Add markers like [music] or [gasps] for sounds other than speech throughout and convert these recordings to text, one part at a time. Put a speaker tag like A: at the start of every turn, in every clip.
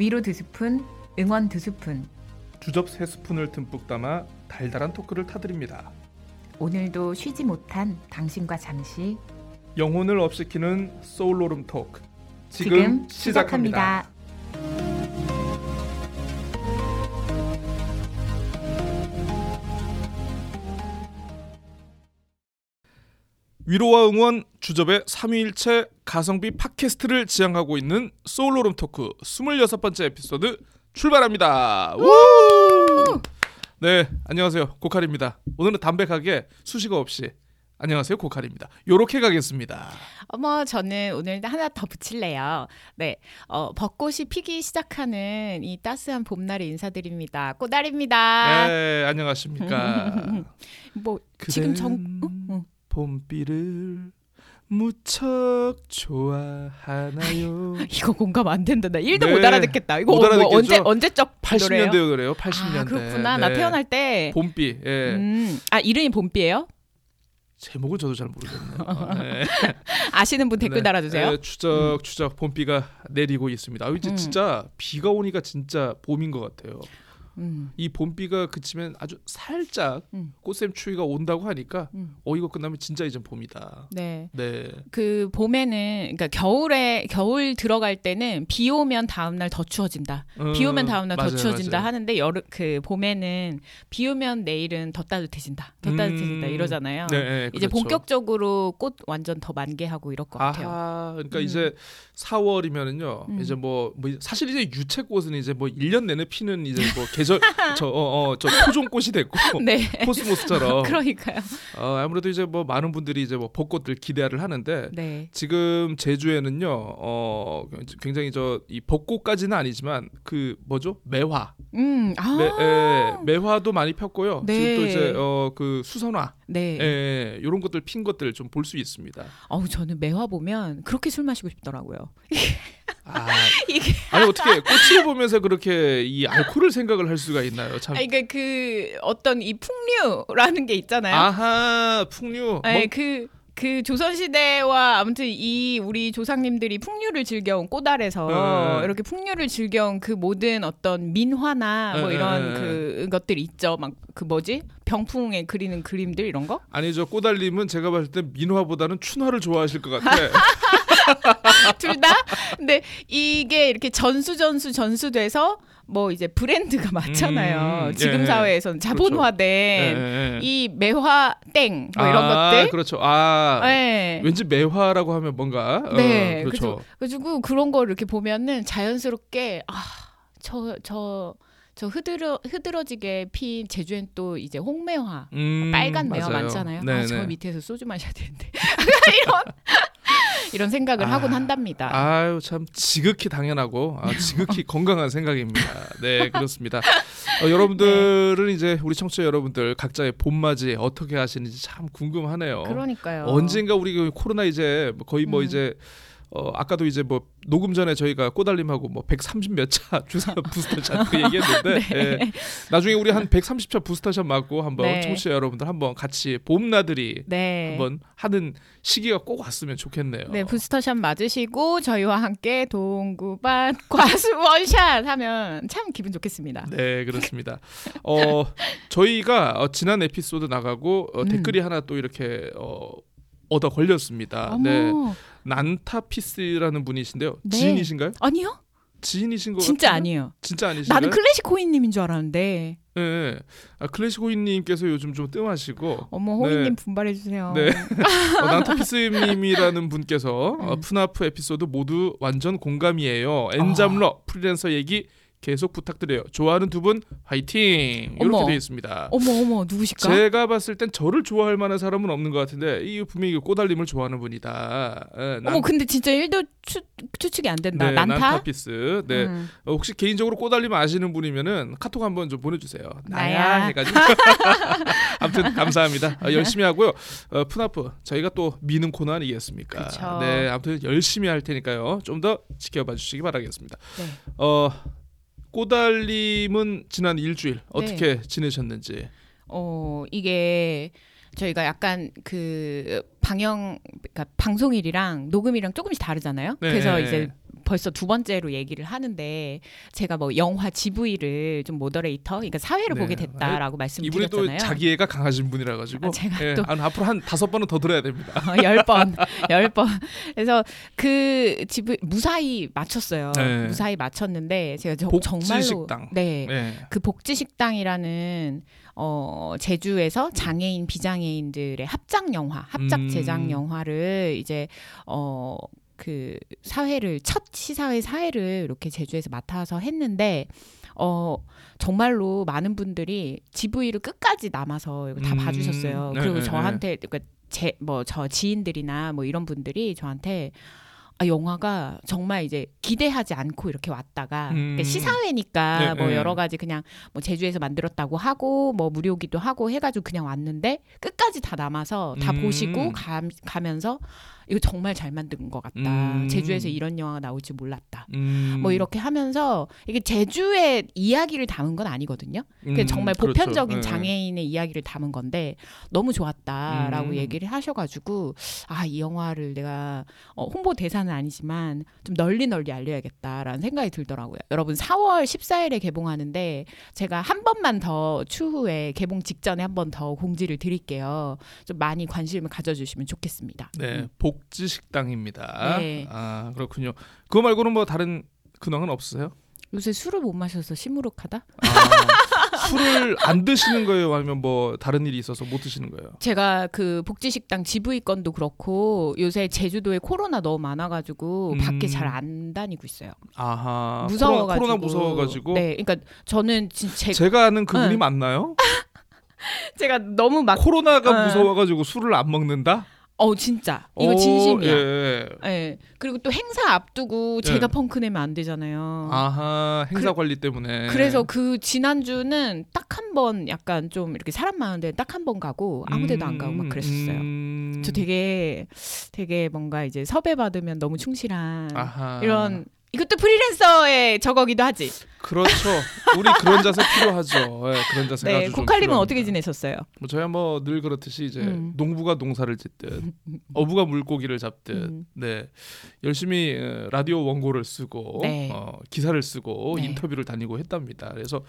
A: 위로 두 스푼, 응원 두 스푼.
B: 주접 세 스푼을 듬뿍 담아 달달한 토크를 타드립니다.
A: 오늘도 쉬지 못한 당신과 잠시
B: 영혼을 up시키는 소울오름 토크 지금,
A: 지금
B: 시작합니다.
A: 시작합니다.
B: 위로와 응원 주접의 삼위일체 가성비 팟캐스트를 지향하고 있는 소울오름 토크 26번째 에피소드 출발합니다. 우! 네, 안녕하세요. 고칼입니다. 오늘은 담백하게 수식어 없이 안녕하세요. 고칼입니다. 요렇게 가겠습니다.
C: 어머, 저는 오늘 하나 더 붙일래요. 네, 어, 벚꽃이 피기 시작하는 이 따스한 봄날에 인사드립니다. 꼬달입니다.
B: 네, 안녕하십니까. [laughs]
C: 뭐 지금 정
B: 그댄
C: 응? 응.
B: 봄비를 무척 좋아하나요? [laughs]
C: 이거 공감 안 된다. 나 1도
B: 네,
C: 못 알아듣겠다. 이거
B: 못
C: 뭐? 언제 언제적
B: 80년대
C: 노래예요?
B: 노래요. 80년대.
C: 아, 그렇구나. 나
B: 네.
C: 태어날 때
B: 봄비. 예.
C: 음, 아 이름이 봄비예요?
B: 제목은 저도 잘 모르겠네요. 네. [laughs]
C: 아시는 분 댓글
B: 네.
C: 달아주세요.
B: 네, 추적 추적 봄비가 내리고 있습니다. 아, 이제
C: 음.
B: 진짜 비가 오니까 진짜 봄인 것 같아요.
C: 음,
B: 이 봄비가 그치면 아주 살짝
C: 음.
B: 꽃샘 추위가 온다고 하니까
C: 음.
B: 어 이거 끝나면 진짜 이제 봄이다.
C: 네.
B: 네.
C: 그 봄에는 그러니까 겨울에 겨울 들어갈 때는 비 오면 다음 날 더 추워진다. 비 오면 다음 날더
B: 음,
C: 추워진다
B: 맞아요.
C: 하는데 여름 그 봄에는 비 오면 내일은 더 따뜻해진다. 더
B: 음,
C: 따뜻해진다 이러잖아요.
B: 네, 네,
C: 이제
B: 그렇죠.
C: 본격적으로 꽃 완전 더 만개하고 이럴 것 같아요.
B: 아하, 그러니까
C: 음.
B: 이제 4월이면은요.
C: 음.
B: 이제 뭐, 뭐 사실 이제 유채꽃은 이제 뭐 1년 내내 피는 이제 뭐 계절 [laughs] 저 어 어 저 토종꽃이 됐고 [laughs]
C: 네.
B: 코스모스처럼
C: 그러니까요.
B: 어, 아무래도 이제 뭐 많은 분들이 이제 뭐 벚꽃들 기대를 하는데
C: 네.
B: 지금 제주에는요. 어 굉장히 저 이 벚꽃까지는 아니지만 그 뭐죠? 매화.
C: 음. 아.
B: 매, 에, 매화도 많이 폈고요.
C: 네.
B: 지금 또 이제 어 그 수선화
C: 네.
B: 예, 이런 것들 핀 것들 좀 볼 수 있습니다.
C: 어우 저는 매화 보면 그렇게 술 마시고 싶더라고요. [laughs]
B: 아, [laughs]
C: 이게
B: 아니 어떻게 꽃을 보면서 그렇게 이 알코올을 생각을 할 수가 있나요? 참.
C: 아 이게 그 어떤 이 풍류라는 게 있잖아요.
B: 아하 풍류.
C: 네,
B: 뭐,
C: 그, 그 조선시대와 아무튼 이 우리 조상님들이 풍류를 즐겨온 꽃알에서
B: 네.
C: 이렇게 풍류를 즐겨온 그 모든 어떤 민화나 뭐
B: 네,
C: 이런
B: 네,
C: 그 것들이 있죠. 막 그 뭐지? 병풍에 그리는 그림들 이런 거?
B: 아니죠 꼬달님은 제가 봤을 때 민화보다는 춘화를 좋아하실 것 같아. [laughs] [laughs]
C: 둘 다? 근데 이게 이렇게 전수 전수 전수돼서 뭐 이제 브랜드가 많잖아요.
B: 음,
C: 지금
B: 예.
C: 사회에서는 자본화된
B: 예, 예.
C: 이 매화 땡 뭐 이런
B: 아,
C: 것들.
B: 그렇죠. 아
C: 네.
B: 왠지 매화라고 하면 뭔가.
C: 네,
B: 어, 그렇죠.
C: 그래가지고 그런 걸 이렇게 보면은 자연스럽게 아 저 저 저 흐드러 흐드러지게 핀 제주엔 또 이제 홍매화
B: 음,
C: 빨간 매화
B: 맞아요.
C: 많잖아요.
B: 네,
C: 아, 저
B: 네.
C: 밑에서 소주 마셔야 되는데 [laughs] 이런 이런 생각을
B: 아,
C: 하곤 한답니다.
B: 아유 참 지극히 당연하고 아, [laughs] 지극히 건강한 생각입니다. 네 [laughs] 그렇습니다. 어, 여러분들은
C: 네.
B: 이제 우리 청취자 여러분들 각자의 봄맞이 어떻게 하시는지 참 궁금하네요.
C: 그러니까요.
B: 언젠가 우리 그 코로나 이제 거의 뭐
C: 음.
B: 이제 어 아까도 이제 뭐 녹음 전에 저희가 꼬달림하고 뭐 130 몇 차 [laughs] 주사 부스터샷 그 얘기했는데 예. 나중에 우리 한 130차 부스터샷 맞고 한번
C: 네.
B: 청취자 여러분들 한번 같이 봄나들이
C: 네.
B: 한번 하는 시기가 꼭 왔으면 좋겠네요.
C: 네, 부스터샷 맞으시고 저희와 함께 동구반 [laughs] 과수 원샷 하면 참 기분 좋겠습니다.
B: 네, 그렇습니다. 어, 저희가 어, 지난 에피소드 나가고 어,
C: 음.
B: 댓글이 하나 또 이렇게 어, 얻어 걸렸습니다.
C: 어머.
B: 네, 난타피스라는 분이신데요.
C: 네.
B: 지인이신가요?
C: 아니요?
B: 지인이신 거
C: 진짜
B: 같은데?
C: 아니에요.
B: 진짜 아니신가요?
C: 나는 클래식 호인님인 줄 알았는데.
B: 예, 예. 아, 클래식 호인님께서 요즘 좀 뜸하시고
C: 어머
B: 네.
C: 호인님 분발해 주세요.
B: 네. [laughs] 어, 난타피스님이라는 분께서 어,
C: 음.
B: 푸나프 에피소드 모두 완전 공감이에요. 엔잡러 프리랜서 얘기 계속 부탁드려요. 좋아하는 두 분 화이팅. 이렇게. 되어 있습니다.
C: 어머 어머 누구실까?
B: 제가 봤을 땐 저를 좋아할 만한 사람은 없는 것 같은데 이 분명히 꼬달님을 좋아하는 분이다. 예, 난-
C: 어머 근데 진짜 1도 추, 추측이 안 된다.
B: 네,
C: 난타?
B: 난타피스. 네.
C: 음.
B: 어, 혹시 개인적으로 꼬달림 아시는 분이면은 카톡 한번 좀 보내주세요. 나야,
C: 나야.
B: 해가지고. [laughs] 아무튼 감사합니다. 어, 열심히 하고요. 어, 푸나프 저희가 또 미는 코너 아니겠습니까?
C: 그쵸.
B: 네, 아무튼 열심히 할 테니까요. 좀 더 지켜봐 주시기 바라겠습니다.
C: 네.
B: 어, 꼬달림은 지난 일주일 어떻게 지내셨는지.
C: 어 이게 저희가 약간 그 방영 그러니까 방송일이랑 녹음이랑 조금씩 다르잖아요.
B: 네.
C: 그래서 이제 벌써 두 번째로 얘기를 하는데 제가 뭐 영화 GV를 좀 모더레이터, 그러니까 사회를
B: 네.
C: 보게 됐다라고
B: 이분이 또
C: 말씀드렸잖아요.
B: 자기애가 강하신 분이라 가지고
C: 아, 제가
B: 예,
C: 또-
B: 한 앞으로 한 다섯 번은 더 들어야 됩니다.
C: 어, 열 번, 열 번. 그래서 그 집을 무사히 맞췄어요.
B: 네.
C: 무사히 맞췄는데 제가 저, 정말로
B: 복지식당.
C: 네.
B: 네.
C: 그 복지 식당이라는 어 제주에서 장애인 비장애인들의 합작 영화, 합작
B: 음.
C: 제작 영화를 이제 어 그 사회를 첫 시사회 사회를 이렇게 제주에서 맡아서 했는데 어 정말로 많은 분들이 GV를 끝까지 남아서 이거 다
B: 음.
C: 봐주셨어요.
B: 네,
C: 그리고
B: 네,
C: 저한테 그러니까 제 뭐 저 지인들이나 뭐 이런 분들이 저한테 아, 영화가 정말 이제 기대하지 않고 이렇게 왔다가
B: 음.
C: 그러니까 시사회니까
B: 네,
C: 뭐
B: 네.
C: 여러 가지 그냥 뭐 제주에서 만들었다고 하고 뭐 무료기도 하고 해가지고 그냥 왔는데 끝까지 다 남아서 다
B: 음.
C: 보시고 가, 가면서 이거 정말 잘 만든 것 같다.
B: 음.
C: 제주에서 이런 영화가 나올 줄 몰랐다.
B: 음.
C: 뭐 이렇게 하면서 이게 제주의 이야기를 담은 건 아니거든요. 그
B: 음,
C: 정말
B: 그렇죠.
C: 보편적인
B: 네.
C: 장애인의 이야기를 담은 건데 너무 좋았다라고
B: 음.
C: 얘기를 하셔가지고 아 이 영화를 내가 어, 홍보 대사는 아니지만 좀 널리 널리 알려야겠다라는 생각이 들더라고요. 여러분 4월 14일에 개봉하는데 제가 한 번만 더 추후에 개봉 직전에 한 번 더 공지를 드릴게요. 좀 많이 관심을 가져주시면 좋겠습니다.
B: 네,
C: 음.
B: 복지 식당입니다.
C: 네.
B: 아 그렇군요. 그거 말고는 뭐 다른 근황은 없으세요?
C: 요새 술을 못 마셔서 시무룩하다.
B: 아, 술을 안 드시는 거예요, 아니면 뭐 다른 일이 있어서 못 드시는 거예요?
C: 제가 그 복지식당 GV 건도 그렇고 요새 제주도에 코로나 너무 많아가지고
B: 음.
C: 밖에 잘 안 다니고 있어요.
B: 아하.
C: 무서워가지고.
B: 코로나, 코로나 무서워가지고.
C: 네, 그러니까 저는 진짜 제,
B: 제가 아는 그분이
C: 네.
B: 맞나요? [laughs]
C: 제가 너무 막,
B: 코로나가
C: 어.
B: 무서워가지고 술을 안 먹는다?
C: 어 진짜 이거
B: 오,
C: 진심이야.
B: 예.
C: 예. 그리고 또 행사 앞두고 제가
B: 예.
C: 펑크 내면 안 되잖아요.
B: 아하 행사
C: 그-
B: 관리 때문에.
C: 그래서 그 지난주는 딱 한 번 약간 좀 이렇게 사람 많은데 딱 한 번 가고 아무데도 안 가고 막 그랬었어요.
B: 음,
C: 저 되게 되게 뭔가 이제 섭외 받으면 너무 충실한
B: 아하.
C: 이런 이것도 프리랜서의 저거기도 하지.
B: 그렇죠. 우리 그런 자세 필요하죠. 예, 그런 자세가
C: 네, 코칼님은. 어떻게 지내셨어요?
B: 뭐 저야 뭐 늘 그렇듯이 이제
C: 음.
B: 농부가 농사를 짓듯 [laughs] 어부가 물고기를 잡듯
C: 음.
B: 네 열심히 어, 라디오 원고를 쓰고
C: 네.
B: 어, 기사를 쓰고
C: 네.
B: 인터뷰를 다니고 했답니다. 그래서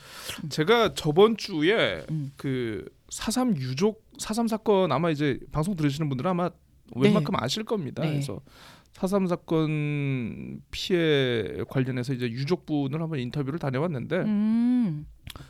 B: 제가 저번 주에
C: 음.
B: 그 사삼 유족 사삼 사건 아마 이제 방송 들으시는 분들은 아마 웬만큼 아실 겁니다.
C: 네.
B: 그래서 사삼 사건 피해 관련해서 이제 유족분을 한번 인터뷰를 다녀왔는데
C: 음.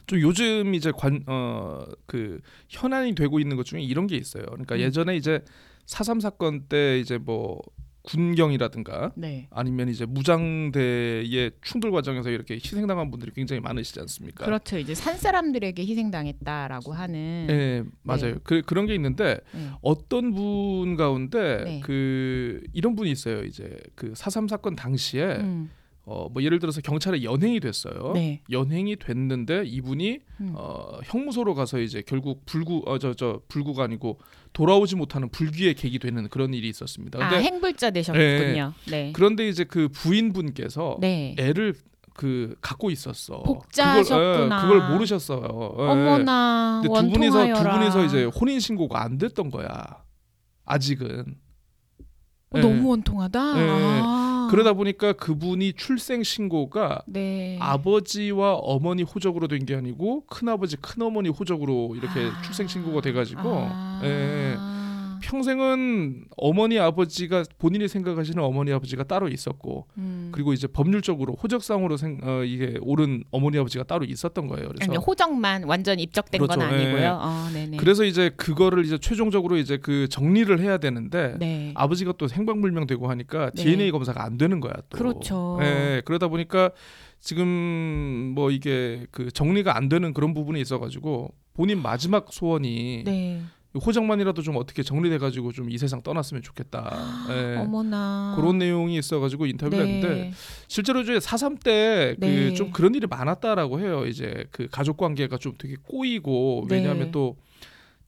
B: 좀 요즘 이제 관 어 그 현안이 되고 있는 것 중에 이런 게 있어요. 그러니까
C: 음.
B: 예전에 이제 사삼 사건 때 이제 뭐 군경이라든가
C: 네.
B: 아니면 이제 무장대의 충돌 과정에서 이렇게 희생당한 분들이 굉장히 많으시지 않습니까?
C: 그렇죠. 이제 산 사람들에게 희생당했다라고 하는.
B: 네, 맞아요. 그 그런 게 있는데
C: 네.
B: 어떤 분 가운데
C: 네.
B: 그 이런 분이 있어요. 이제 그 사삼 사건 당시에
C: 음.
B: 어 뭐 예를 들어서 경찰에 연행이 됐어요.
C: 네.
B: 연행이 됐는데 이분이
C: 음.
B: 어 형무소로 가서 이제 결국 불구 어저저 불구가 아니고 돌아오지 못하는 불귀의 계기 되는 그런 일이 있었습니다.
C: 아,
B: 근데
C: 행불자 되셨군요. 네.
B: 그런데 이제 그 부인분께서
C: 네.
B: 애를 그 갖고 있었어.
C: 복자셨구나.
B: 그걸, 예, 그걸 모르셨어요. 예.
C: 어머나.
B: 근데 두 분이서 두. 분이서 이제 혼인 신고가 안 됐던 거야. 아직은.
C: 어,
B: 예.
C: 너무 원통하다.
B: 네.
C: 아.
B: 그러다 보니까 그분이 출생 신고가
C: 네.
B: 아버지와 어머니 호적으로 된 게 아니고 큰아버지 큰어머니 호적으로 이렇게
C: 아.
B: 출생 신고가 돼 가지고
C: 아.
B: 예. 평생은 어머니 아버지가 본인이 생각하시는 어머니 아버지가 따로 있었고
C: 음.
B: 그리고 이제 법률적으로 호적상으로 생, 어, 이게 옳은 어머니 아버지가 따로 있었던 거예요. 그래서
C: 아니, 호적만 완전 입적된
B: 그렇죠.
C: 건
B: 예.
C: 아니고요. 어, 네네.
B: 그래서 이제 그거를 이제 최종적으로 이제 그 정리를 해야 되는데
C: 네.
B: 아버지가 또 행방불명되고 하니까
C: 네.
B: DNA 검사가 안 되는 거야. 또.
C: 그렇죠.
B: 예, 그러다 보니까 지금 뭐 이게 그 정리가 안 되는 그런 부분이 있어가지고 본인 마지막 소원이
C: 네.
B: 호적만이라도 좀 어떻게 정리돼가지고 좀 이 세상 떠났으면 좋겠다. 예.
C: 어머나.
B: 그런 내용이 있어가지고 인터뷰를
C: 네.
B: 했는데 실제로 이제 사삼 때그
C: 네.
B: 좀 그런 일이 많았다라고 해요. 이제 그 가족 관계가 좀 되게 꼬이고
C: 네.
B: 왜냐하면 또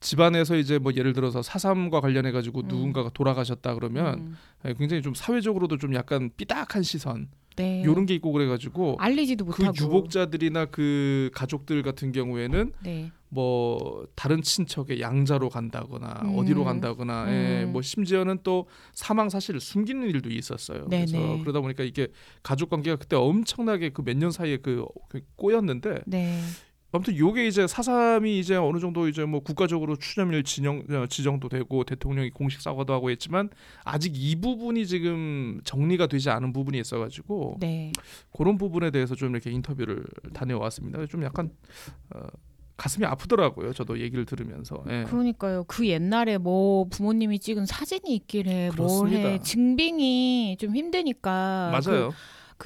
B: 집안에서 이제 뭐 예를 들어서 사삼과 관련해 가지고
C: 음.
B: 누군가가 돌아가셨다 그러면
C: 음.
B: 예, 굉장히 좀 사회적으로도 좀 약간 삐딱한 시선
C: 네.
B: 요런 게 있고 그래 가지고
C: 알리지도
B: 그
C: 못하고.
B: 유복자들이나 그 가족들 같은 경우에는
C: 네.
B: 뭐 다른 친척의 양자로 간다거나
C: 음.
B: 어디로 간다거나 예,
C: 음.
B: 뭐 심지어는 또 사망 사실을 숨기는 일도 있었어요. 그래서
C: 네네.
B: 그러다 보니까 이게 가족 관계가 그때 엄청나게 그 몇 년 사이에 그, 그 꼬였는데
C: 네.
B: 아무튼 요게 이제 사삼이 이제 어느 정도 이제 뭐 국가적으로 추념일 진영 어, 지정도 되고 대통령이 공식 사과도 하고 했지만 아직 이 부분이 지금 정리가 되지 않은 부분이 있어가지고
C: 네.
B: 그런 부분에 대해서 좀 이렇게 인터뷰를 다녀왔습니다. 좀 약간 어, 가슴이 아프더라고요. 저도 얘기를 들으면서. 예.
C: 그러니까요. 그 옛날에 뭐 부모님이 찍은 사진이 있길래 뭘
B: 그렇습니다.
C: 해. 증빙이 좀 힘드니까.
B: 맞아요.
C: 그,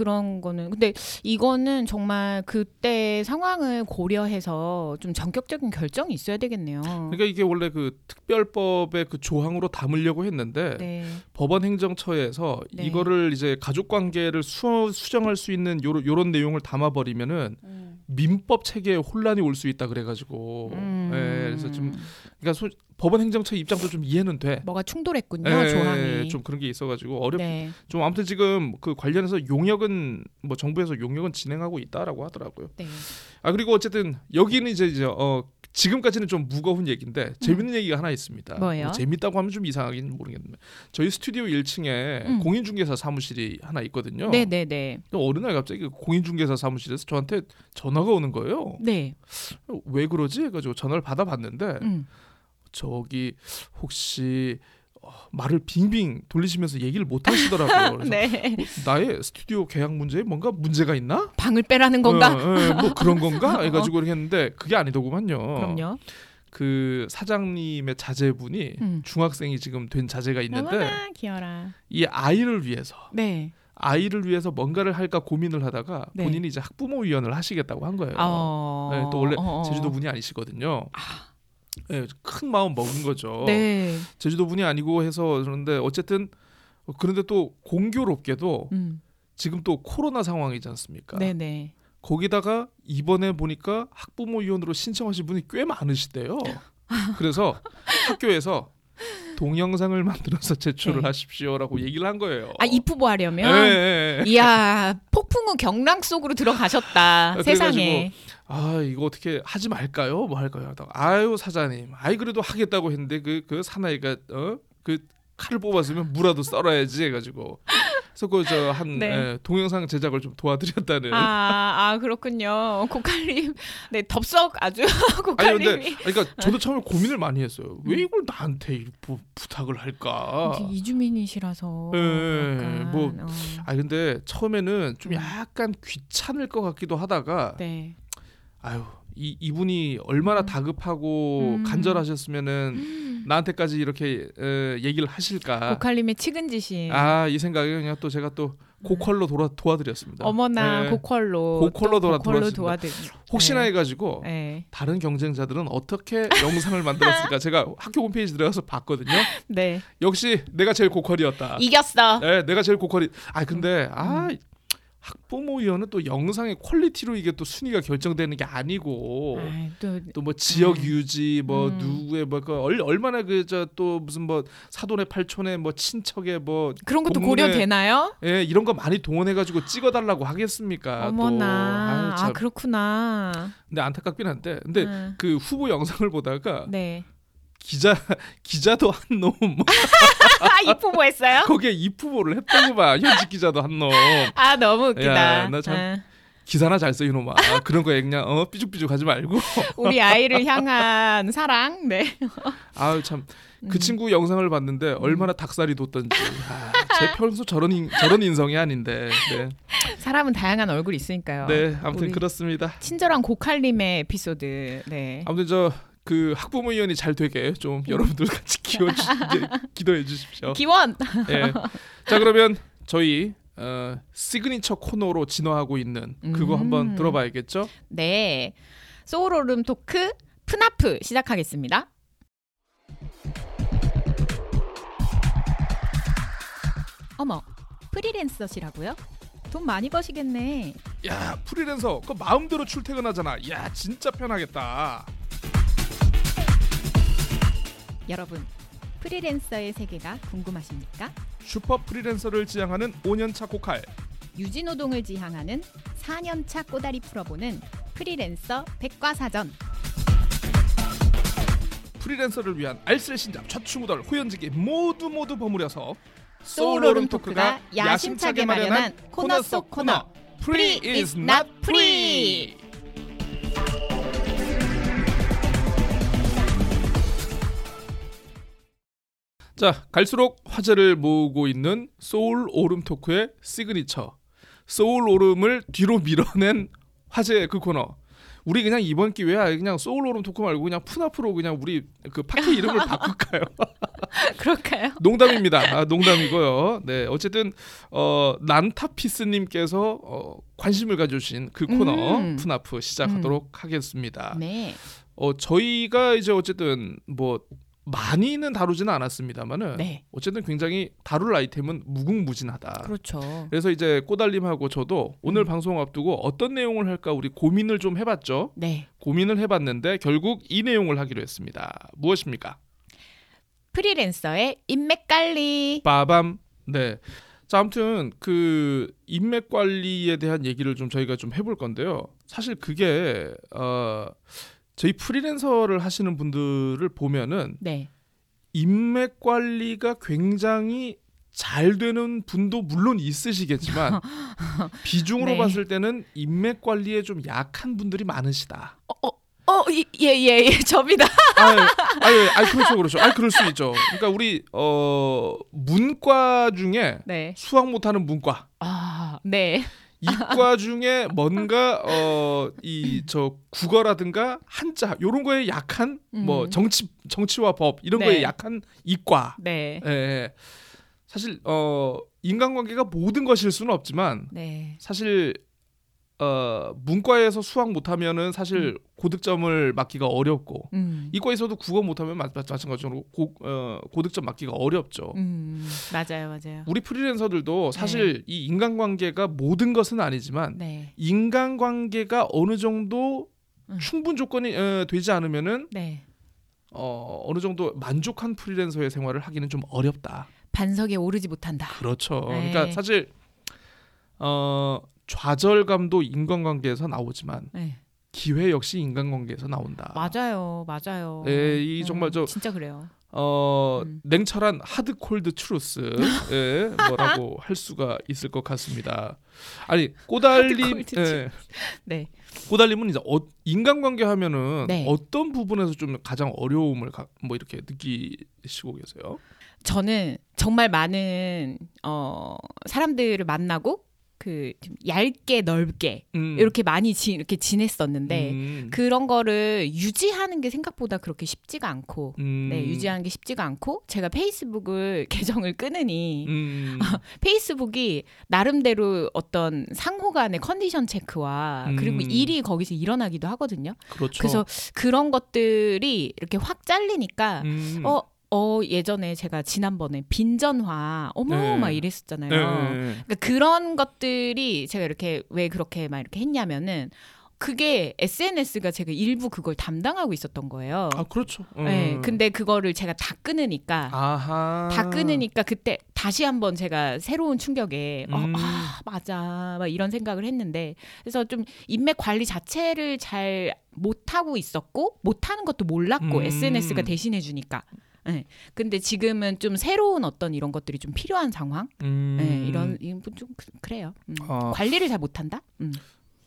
C: 런 거는 근데 이거는 정말 그때 상황을 고려해서 좀 전격적인 결정이 있어야 되겠네요.
B: 그러니까 이게 원래 그 특별법의 그 조항으로 담으려고 했는데
C: 네.
B: 법원 행정처에서
C: 네.
B: 이거를 이제 가족 관계를 수, 수정할 수 있는 요런, 요런 내용을 담아 버리면은 민법 체계에 혼란이 올 수 있다 그래 가지고
C: 음.
B: 예, 그래서 좀 그러니까 소, 법원 행정처 입장도 좀 이해는 돼.
C: 뭐가 충돌했군요
B: 예,
C: 조항이.
B: 좀 그런 게 있어 가지고 어렵.
C: 네.
B: 좀 아무튼 지금 그 관련해서 용역은 뭐 정부에서 용역은 진행하고 있다라고 하더라고요.
C: 네.
B: 아 그리고 어쨌든 여기는 이제 이제 어 지금까지는 좀 무거운 얘기인데 재밌는 얘기가 하나 있습니다.
C: 음. 뭐예요?
B: 뭐 재밌다고 하면 좀 이상하긴 모르겠는데 저희 스튜디오 1층에
C: 음.
B: 공인중개사 사무실이 하나 있거든요.
C: 네, 네, 네.
B: 또 어느 날 갑자기 그 공인중개사 사무실에서 저한테 전화가 오는 거예요.
C: 네.
B: 왜 그러지? 해가지고 전화를 받아봤는데
C: 음.
B: 저기 혹시 어, 말을 빙빙 돌리시면서 얘기를 못 하시더라고요. [laughs] 그래서
C: 네.
B: 어, 나의 스튜디오 계약 문제에 뭔가 문제가 있나?
C: 방을 빼라는 건가?
B: 어, 어, 뭐 그런 건가? [laughs] 해가지고 이렇게 했는데 그게 아니더구만요.
C: 그럼요.
B: 그 사장님의 자제분이
C: 음.
B: 중학생이 지금 된 자제가 있는데
C: 귀여라.
B: 이 아이를 위해서
C: 네.
B: 아이를 위해서 뭔가를 할까 고민을 하다가
C: 네.
B: 본인이 이제 학부모 위원을 하시겠다고 한 거예요.
C: 어.
B: 네, 또 원래
C: 어, 어.
B: 제주도 분이 아니시거든요. 네, 큰 마음 먹은 거죠.
C: 네.
B: 제주도 분이 아니고 해서 그런데 어쨌든 그런데 또 공교롭게도
C: 음.
B: 지금 또 코로나 상황이지 않습니까?
C: 네, 네.
B: 거기다가 이번에 보니까 학부모 위원으로 신청하신 분이 꽤 많으시대요. 그래서 학교에서 동영상을 만들어서 제출을
C: 네.
B: 하십시오라고 얘기를 한 거예요.
C: 아, 입후보 하려면
B: 예, 예, 예.
C: 이야, 폭풍우 경랑 속으로 들어가셨다.
B: 아,
C: 세상에.
B: 아 이거 어떻게 하지 말까요? 뭐 할까요? 하다가 아유 사장님, 아이 그래도 하겠다고 했는데 그그 사나이가 어 그 칼을 뽑았으면 무라도 썰어야지 해가지고 그래서 그저한
C: 네.
B: 동영상 제작을 좀 도와드렸다는.
C: 아, 아 그렇군요. 고칼님, 네 덥석 아주 [laughs]
B: 아니
C: 고칼님이.
B: 근데 그러니까 저도 처음에 고민을 많이 했어요. 왜 이걸 나한테 이 부, 부탁을 할까?
C: 이주민이시라서.
B: 예,
C: 약간,
B: 뭐,
C: 어.
B: 아 근데 처음에는 좀
C: 음.
B: 약간 귀찮을 것 같기도 하다가
C: 네.
B: 아유 이 이분이 얼마나
C: 음.
B: 다급하고
C: 음.
B: 간절하셨으면은 나한테까지 이렇게 에, 얘기를 하실까?
C: 고칼님의 측은지심.
B: 아이 생각에 그냥 또 제가 또 고퀄로 돌아 도와드렸습니다.
C: 어머나
B: 예.
C: 고퀄로
B: 고퀄로
C: 또
B: 돌아-
C: 고퀄로
B: 돌아왔습니다.
C: 도와드.
B: 혹시나
C: 네.
B: 해가지고
C: 네.
B: 다른 경쟁자들은 어떻게 영상을 만들었을까 제가 학교 홈페이지 들어가서 봤거든요.
C: 네.
B: 역시 내가 제일 고퀄이었다.
C: 이겼어.
B: 네, 내가 제일 고퀄이. 아 근데 아
C: 음.
B: 학부모 위원은 또 영상의 퀄리티로 이게 또 순위가 결정되는 게 아니고 또또뭐 지역
C: 음.
B: 유지 뭐
C: 음.
B: 누구의 뭐그 얼마나 그저또 무슨 뭐 사돈의 팔촌의 뭐 친척의 뭐
C: 그런 것도
B: 동문회-
C: 고려되나요?
B: 예, 이런 거 많이 동원해 가지고 찍어 달라고 하겠습니까? 또.
C: 어머나.
B: 아유, 참.
C: 아 그렇구나.
B: 근데 안타깝긴 한데 근데
C: 음.
B: 그 후보 영상을 보다가
C: 네.
B: 기자 [laughs] [laughs] 기자도 한놈
C: 아, 입후보 했어요?
B: 거기에 입 후보를 했다고 봐 현직 기자도 한 놈
C: 아 너무 웃기다.
B: 야, 나 참-
C: 아,
B: 기사나 잘 써 이놈아 아, 그런 거 그냥 어 삐죽삐죽 하지 말고 [laughs]
C: 우리 아이를 향한 사랑. 네.
B: 아유 참 그
C: 음.
B: 친구 영상을 봤는데 얼마나 닭살이 돋던지 아, 제 평소 저런 인, 저런 인성이 아닌데 네,
C: 사람은 다양한 얼굴이 있으니까요.
B: 네 아무튼 그렇습니다
C: 친절한 고칼님의 에피소드. 네.
B: 아무튼 저 그 학부모 위원이 잘 되게 좀 여러분들 같이 [laughs] 주, 기도해 주십시오
C: 기원.
B: 예. 자 그러면 저희 어, 시그니처 코너로 진화하고 있는 그거
C: 음.
B: 한번 들어봐야겠죠
C: 네. 소울오름 토크 푸나프 시작하겠습니다. 어머, 프리랜서시라고요? 돈 많이 버시겠네.
B: 야 프리랜서 그 마음대로 출퇴근하잖아 야 진짜 편하겠다
C: 여러분, 프리랜서의 세계가 궁금하십니까?
B: 슈퍼 프리랜서를 지향하는 5년차 고칼
C: 유지노동을 지향하는 4년차 꼬다리 풀어보는 프리랜서 백과사전.
B: 프리랜서를 위한 알쓸 신잡 좌충우돌 호연지기 모두 모두 버무려서
C: 소울오름 토크가 야심차게 마련한 코너 속 코너
B: Free is not free. 자, 갈수록 화제를 모으고 있는 소울 오름 토크의 시그니처 소울 오름을 뒤로 밀어낸 화제 그 코너. 우리 그냥 이번 기회에 그냥 소울 오름 토크 말고 그냥 푸나프로 그냥 우리 그 파트 이름을 [laughs] 바꿀까요?
C: 그럴까요?
B: 농담입니다. 아, 농담이고요. 네, 어쨌든 어 난타피스님께서 어, 관심을 가져주신 그 코너
C: 음.
B: 푸나프 시작하도록 하겠습니다.
C: 네.
B: 어 저희가 이제 어쨌든 뭐 많이는 다루지는 않았습니다만은
C: 네.
B: 어쨌든 굉장히 다룰 아이템은 무궁무진하다.
C: 그렇죠.
B: 그래서 이제 꼬달림하고 저도 오늘
C: 음.
B: 방송 앞두고 어떤 내용을 할까 우리 고민을 좀 해봤죠.
C: 네.
B: 고민을 해봤는데 결국 이 내용을 하기로 했습니다. 무엇입니까?
C: 프리랜서의 인맥 관리.
B: 빠밤. 네. 자, 아무튼 그 인맥 관리에 대한 얘기를 좀 저희가 좀 해볼 건데요. 사실 그게 어 저희 프리랜서를 하시는 분들을 보면은
C: 네.
B: 인맥 관리가 굉장히 잘 되는 분도 물론 있으시겠지만 [laughs] 비중으로
C: 네.
B: 봤을 때는 인맥 관리에 좀 약한 분들이 많으시다.
C: 어, 어, 어, 예, 예, 예, [laughs] 접니다.
B: 아유, 아유, 아유, 그렇죠, 그렇죠. 아, 그럴 수 있죠. 그러니까 우리 어 문과 중에
C: 네.
B: 수학 못하는 문과,
C: 아, 네.
B: 이과 [laughs] 중에 뭔가 어 이 저 국어라든가 한자 요런 거에 약한 뭐
C: 음.
B: 정치 정치와 법 이런
C: 네.
B: 거에 약한 이과.
C: 네.
B: 예, 예. 사실 어 인간관계가 모든 것일 수는 없지만
C: 네.
B: 사실 어 문과에서 수학 못하면은 사실 고득점을 맞기가 어렵고
C: 음.
B: 이과에서도 국어 못하면 마- 마- 마찬가지로 고, 어, 고득점 맞기가 어렵죠.
C: 음. 맞아요, 맞아요.
B: 우리 프리랜서들도 사실 이 인간관계가 모든 것은 아니지만
C: 네.
B: 인간관계가 어느 정도
C: 음.
B: 충분 조건이 어, 되지 않으면은
C: 네.
B: 어, 어느 정도 만족한 프리랜서의 생활을 하기는 좀 어렵다.
C: 반석에 오르지 못한다.
B: 그렇죠.
C: 네.
B: 그러니까 사실 어, 좌절감도 인간관계에서 나오지만
C: 네.
B: 기회 역시 인간관계에서 나온다.
C: 맞아요, 맞아요.
B: 예, 이 정말
C: 음,
B: 저-
C: 진짜 그래요.
B: 어
C: 음.
B: 냉철한 hard cold truth [laughs] 예, 뭐라고 할 수가 있을 것 같습니다. 아니
C: 꼬달님
B: 예,
C: 네.
B: 꼬달님은 이제 어, 인간관계 하면은
C: 네.
B: 어떤 부분에서 좀 가장 어려움을 가, 뭐 이렇게 느끼시고 계세요?
C: 저는 정말 많은 어 사람들을 만나고 그좀 얇게 넓게
B: 음.
C: 이렇게 많이 지, 이렇게 지냈었는데
B: 음.
C: 그런 거를 유지하는 게 생각보다 그렇게 쉽지가 않고
B: 음.
C: 네 유지하는 게 쉽지가 않고 제가 페이스북을 [laughs] 계정을 끊으니
B: 음. [laughs]
C: 페이스북이 나름대로 어떤 상호 간의 컨디션 체크와 그리고
B: 음.
C: 일이 거기서 일어나기도 하거든요.
B: 그렇죠.
C: 그래서 그런 것들이 이렇게 확 잘리니까
B: 음.
C: 어, 어 예전에 제가 지난번에 빈전화 어머
B: 네.
C: 막 이랬었잖아요.
B: 네, 네, 네.
C: 그러니까 그런 것들이 제가 이렇게 왜 그렇게 막 이렇게 했냐면은 그게 SNS가 제가 일부 그걸 담당하고 있었던 거예요.
B: 아 그렇죠. 음.
C: 네, 근데 그거를 제가 다 끊으니까
B: 아하.
C: 다 끊으니까 그때 다시 한번 제가 새로운 충격에 어,
B: 음.
C: 아 맞아 막 이런 생각을 했는데 그래서 좀 인맥 관리 자체를 잘 못하고 있었고 못하는 것도 몰랐고
B: 음.
C: SNS가 대신해 주니까 네. 근데 지금은 좀 새로운 어떤 이런 것들이 좀 필요한 상황
B: 음.
C: 네, 이런 좀 그- 그래요 음.
B: 어.
C: 관리를 잘 못한다 음.